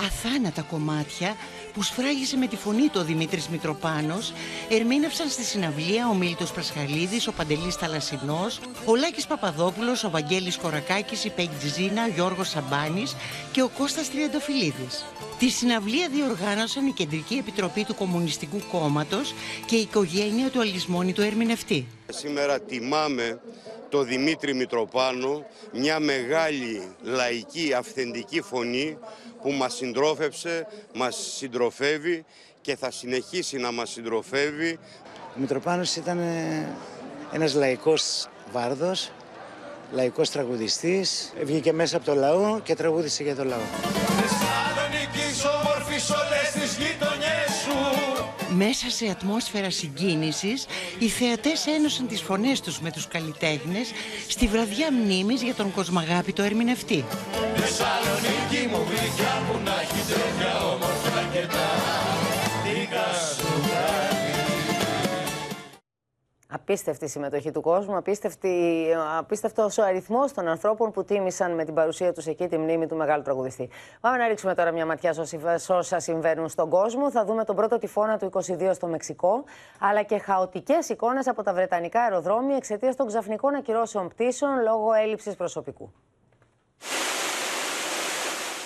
Αθάνατα κομμάτια που σφράγισε με τη φωνή του ο Δημήτρης Μητροπάνος ερμήνευσαν στη συναυλία ο Μίλτος Πρασχαλίδης, ο Παντελής Θαλασσινός, ο Λάκης Παπαδόπουλος, ο Βαγγέλης Κορακάκης, η Πέγκτζίνα, ο Γιώργος Σαμπάνης και ο Κώστας Τριαντοφυλλίδης. Τη συναυλία διοργάνωσαν η Κεντρική Επιτροπή του Κομμουνιστικού Κόμματος και η οικογένεια του αλυσμόνητου ερμηνευτή. Σήμερα τιμάμε το Δημήτρη Μητροπάνο, μια μεγάλη λαϊκή αυθεντική φωνή που μας συντρόφεψε, μας συντροφεύει και θα συνεχίσει να μας συντροφεύει. Ο Μητροπάνος ήταν ε, ένας λαϊκός βάρδος, λαϊκός τραγουδιστής, βγήκε μέσα από το λαό και τραγούδισε για το λαό. Μέσα σε ατμόσφαιρα συγκίνησης, οι θεατές ένωσαν τις φωνές τους με τους καλλιτέχνες στη βραδιά μνήμης για τον κοσμαγάπητο ερμηνευτή. Θεσσαλονίκη μου γλυκιά που να έχει τέτοια όμορφα και τα Απίστευτη συμμετοχή του κόσμου, απίστευτη, απίστευτος ο αριθμός των ανθρώπων που τίμησαν με την παρουσία τους εκεί τη μνήμη του μεγάλου τραγουδιστή. Πάμε να ρίξουμε τώρα μια ματιά σε όσα συμβαίνουν στον κόσμο. Θα δούμε τον πρώτο τυφώνα του 22 στο Μεξικό, αλλά και χαοτικές εικόνες από τα βρετανικά αεροδρόμια εξαιτίας των ξαφνικών ακυρώσεων πτήσεων λόγω έλλειψης προσωπικού.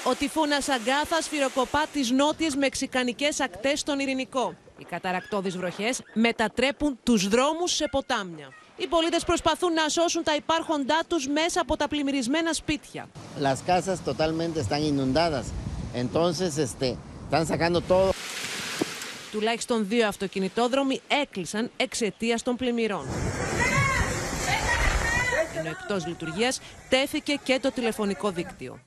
Ο τυφώνα Αγκάθα σφυροκοπά τις νότιες μεξικανικές ακτές στον Ειρηνικό. Οι καταρακτώδεις βροχές μετατρέπουν τους δρόμους σε ποτάμια. Οι πολίτες προσπαθούν να σώσουν τα υπάρχοντά τους μέσα από τα πλημμυρισμένα σπίτια. Las casas totalmente están inundadas. Entonces, este, están sacando todo. Τουλάχιστον δύο αυτοκινητόδρομοι έκλεισαν εξαιτίας των πλημμυρών. Ενώ εκτός λειτουργίας τέθηκε και το τηλεφωνικό δίκτυο.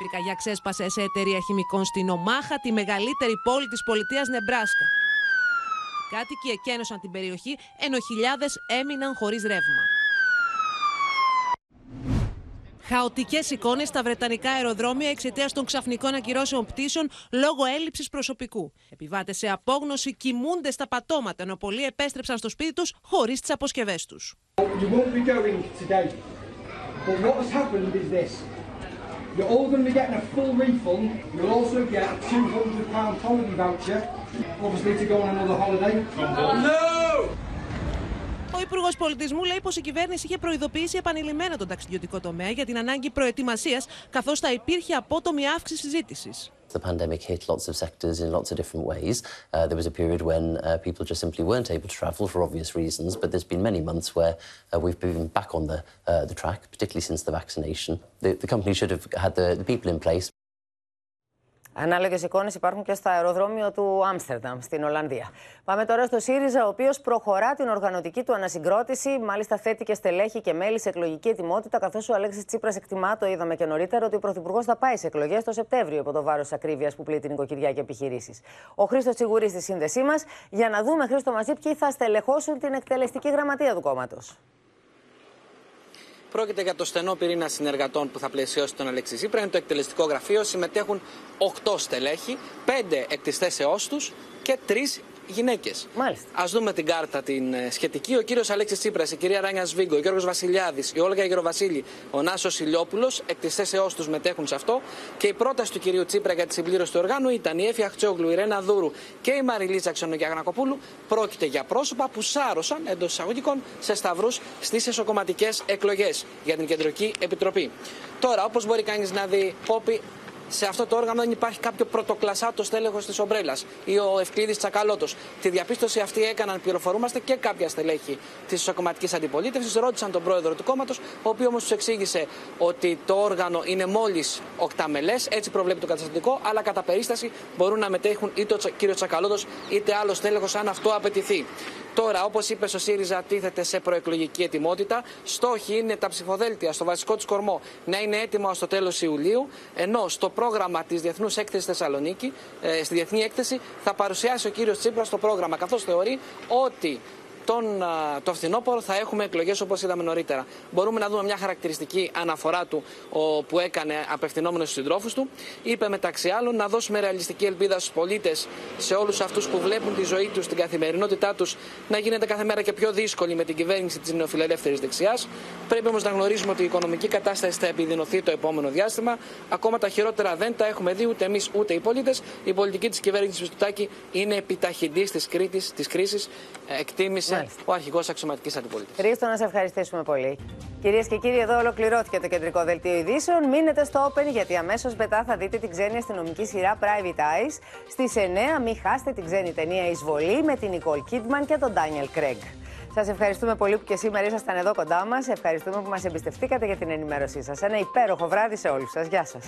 Πυρκαγιά ξέσπασε σε εταιρεία χημικών στην Ομάχα, τη μεγαλύτερη πόλη της πολιτείας Νεμπράσκα. Οι κάτοικοι εκένωσαν την περιοχή, ενώ χιλιάδες έμειναν χωρίς ρεύμα. Χαοτικές εικόνες στα βρετανικά αεροδρόμια εξαιτίας των ξαφνικών ακυρώσεων πτήσεων λόγω έλλειψης προσωπικού. Επιβάτες σε απόγνωση κοιμούνται στα πατώματα, ενώ πολλοί επέστρεψαν στο σπίτι τους χωρίς τις αποσκευές τους. You're all going to be getting a full refund. You'll also get a £200 holiday voucher, obviously to go on another holiday. No! Ο Υπουργός Πολιτισμού λέει πως η κυβέρνηση είχε προειδοποιήσει επανειλημμένα τον ταξιδιωτικό τομέα για την ανάγκη προετοιμασίας, καθώς θα υπήρχε απότομη αύξηση ζήτηση. The pandemic hit lots of sectors in lots of different ways. Uh, there was a period when uh, people just simply weren't able to travel for obvious reasons, but there's been many months where uh, we've been back on the, uh, the track, particularly since the vaccination. The, the company should have had the, the people in place. Ανάλογες εικόνες υπάρχουν και στο αεροδρόμιο του Άμστερνταμ, στην Ολλανδία. Πάμε τώρα στο ΣΥΡΙΖΑ, ο οποίος προχωρά την οργανωτική του ανασυγκρότηση. Μάλιστα, θέτει και στελέχη και μέλη σε εκλογική ετοιμότητα. Καθώς ο Αλέξης Τσίπρας εκτιμά, το είδαμε και νωρίτερα, ότι ο Πρωθυπουργός θα πάει σε εκλογές το Σεπτέμβριο από το βάρος ακρίβειας που πλήττει την οικοκυριά και επιχειρήσεις. Ο Χρήστος Τσιγουρή στη σύνδεσή μας για να δούμε, Χρήστο μαζί, ποιοι θα στελεχώσουν την εκτελεστική γραμματεία του κόμματος. Πρόκειται για το στενό πυρήνα συνεργατών που θα πλαισιώσει τον Αλέξη Τσίπρα. Είναι το εκτελεστικό γραφείο. Συμμετέχουν 8 στελέχη, 5 εκ τη θέσεώ του και 3 γυναίκες. Α δούμε την κάρτα την ε, σχετική. Ο κύριος Αλέξης Τσίπρας, η κυρία Ράνια Σβίγκο, ο Γιώργος Βασιλιάδης, η Όλγα Γεροβασίλη, ο Νάσος Ηλιόπουλος, εκ τη θέσεώ τους μετέχουν σε αυτό. Και η πρόταση του κυρίου Τσίπρα για τη συμπλήρωση του οργάνου ήταν η Έφη Αχτσόγλου, η Ρένα Δούρου και η Μαριλίζα Ξενογιαγνακοπούλου. Πρόκειται για πρόσωπα που σάρωσαν εντός εισαγωγικών σε σταυρούς στις εσωκομματικές εκλογές για την Κεντρική Επιτροπή. Τώρα, όπως μπορεί κανείς να δει, Πόπι, σε αυτό το όργανο δεν υπάρχει κάποιο πρωτοκλασάτος στέλεχος της ομπρέλας ή ο Ευκλήδης Τσακαλώτος. Τη διαπίστωση αυτή έκαναν, πληροφορούμαστε, και κάποια στελέχη της ισοκομματική αντιπολίτευσης. Ρώτησαν τον πρόεδρο του κόμματος, ο οποίος όμως τους εξήγησε ότι το όργανο είναι μόλις οκταμελές, έτσι προβλέπει το καταστατικό, αλλά κατά περίσταση μπορούν να μετέχουν είτε ο κύριος Τσακαλώτος είτε άλλος στέλεχος αν αυτό απαιτηθεί. Τώρα, όπως είπε, ο ΣΥΡΙΖΑ τίθεται σε προεκλογική ετοιμότητα. Στόχοι είναι τα ψηφοδέλτια στο βασικό τη κορμό να είναι έτοιμα στο τέλος Ιουλίου, ενώ στο πρόγραμμα της Διεθνούς Έκθεσης Θεσσαλονίκη, ε, στη Διεθνή Έκθεση, θα παρουσιάσει ο κύριος Τσίπρας το πρόγραμμα, καθώς θεωρεί ότι τον, το φθινόπωρο θα έχουμε εκλογές όπως είδαμε νωρίτερα. Μπορούμε να δούμε μια χαρακτηριστική αναφορά του ο, που έκανε απευθυνόμενος στους συντρόφους του. Είπε μεταξύ άλλων να δώσουμε ρεαλιστική ελπίδα στους πολίτες, σε όλους αυτούς που βλέπουν τη ζωή τους, την καθημερινότητά τους να γίνεται κάθε μέρα και πιο δύσκολη με την κυβέρνηση της νεοφιλελεύθερης δεξιάς. Πρέπει όμως να γνωρίζουμε ότι η οικονομική κατάσταση θα επιδεινωθεί το επόμενο διάστημα. Ακόμα τα χειρότερα δεν τα έχουμε δει ούτε εμείς ούτε οι πολίτες. Η πολιτική της κυβέρνησης Μητσοτάκη είναι επιταχυντής της κρίσης. Εκτίμησε ο αρχηγός αξιωματικής αντιπολίτευσης. Χρήστο, να σε ευχαριστήσουμε πολύ. Κυρίες και κύριοι, εδώ ολοκληρώθηκε το κεντρικό δελτίο ειδήσεων. Μείνετε στο Open γιατί αμέσως μετά θα δείτε την ξένη αστυνομική σειρά Private Eyes. Στις 9 μην χάσετε την ξένη ταινία Εισβολή με την Nicole Kidman και τον Daniel Craig. Σας ευχαριστούμε πολύ που και σήμερα ήσασταν εδώ κοντά μας. Ευχαριστούμε που μας εμπιστευτήκατε για την ενημέρωσή σας. Ένα υπέροχο βράδυ σε όλους σας. Γεια σας.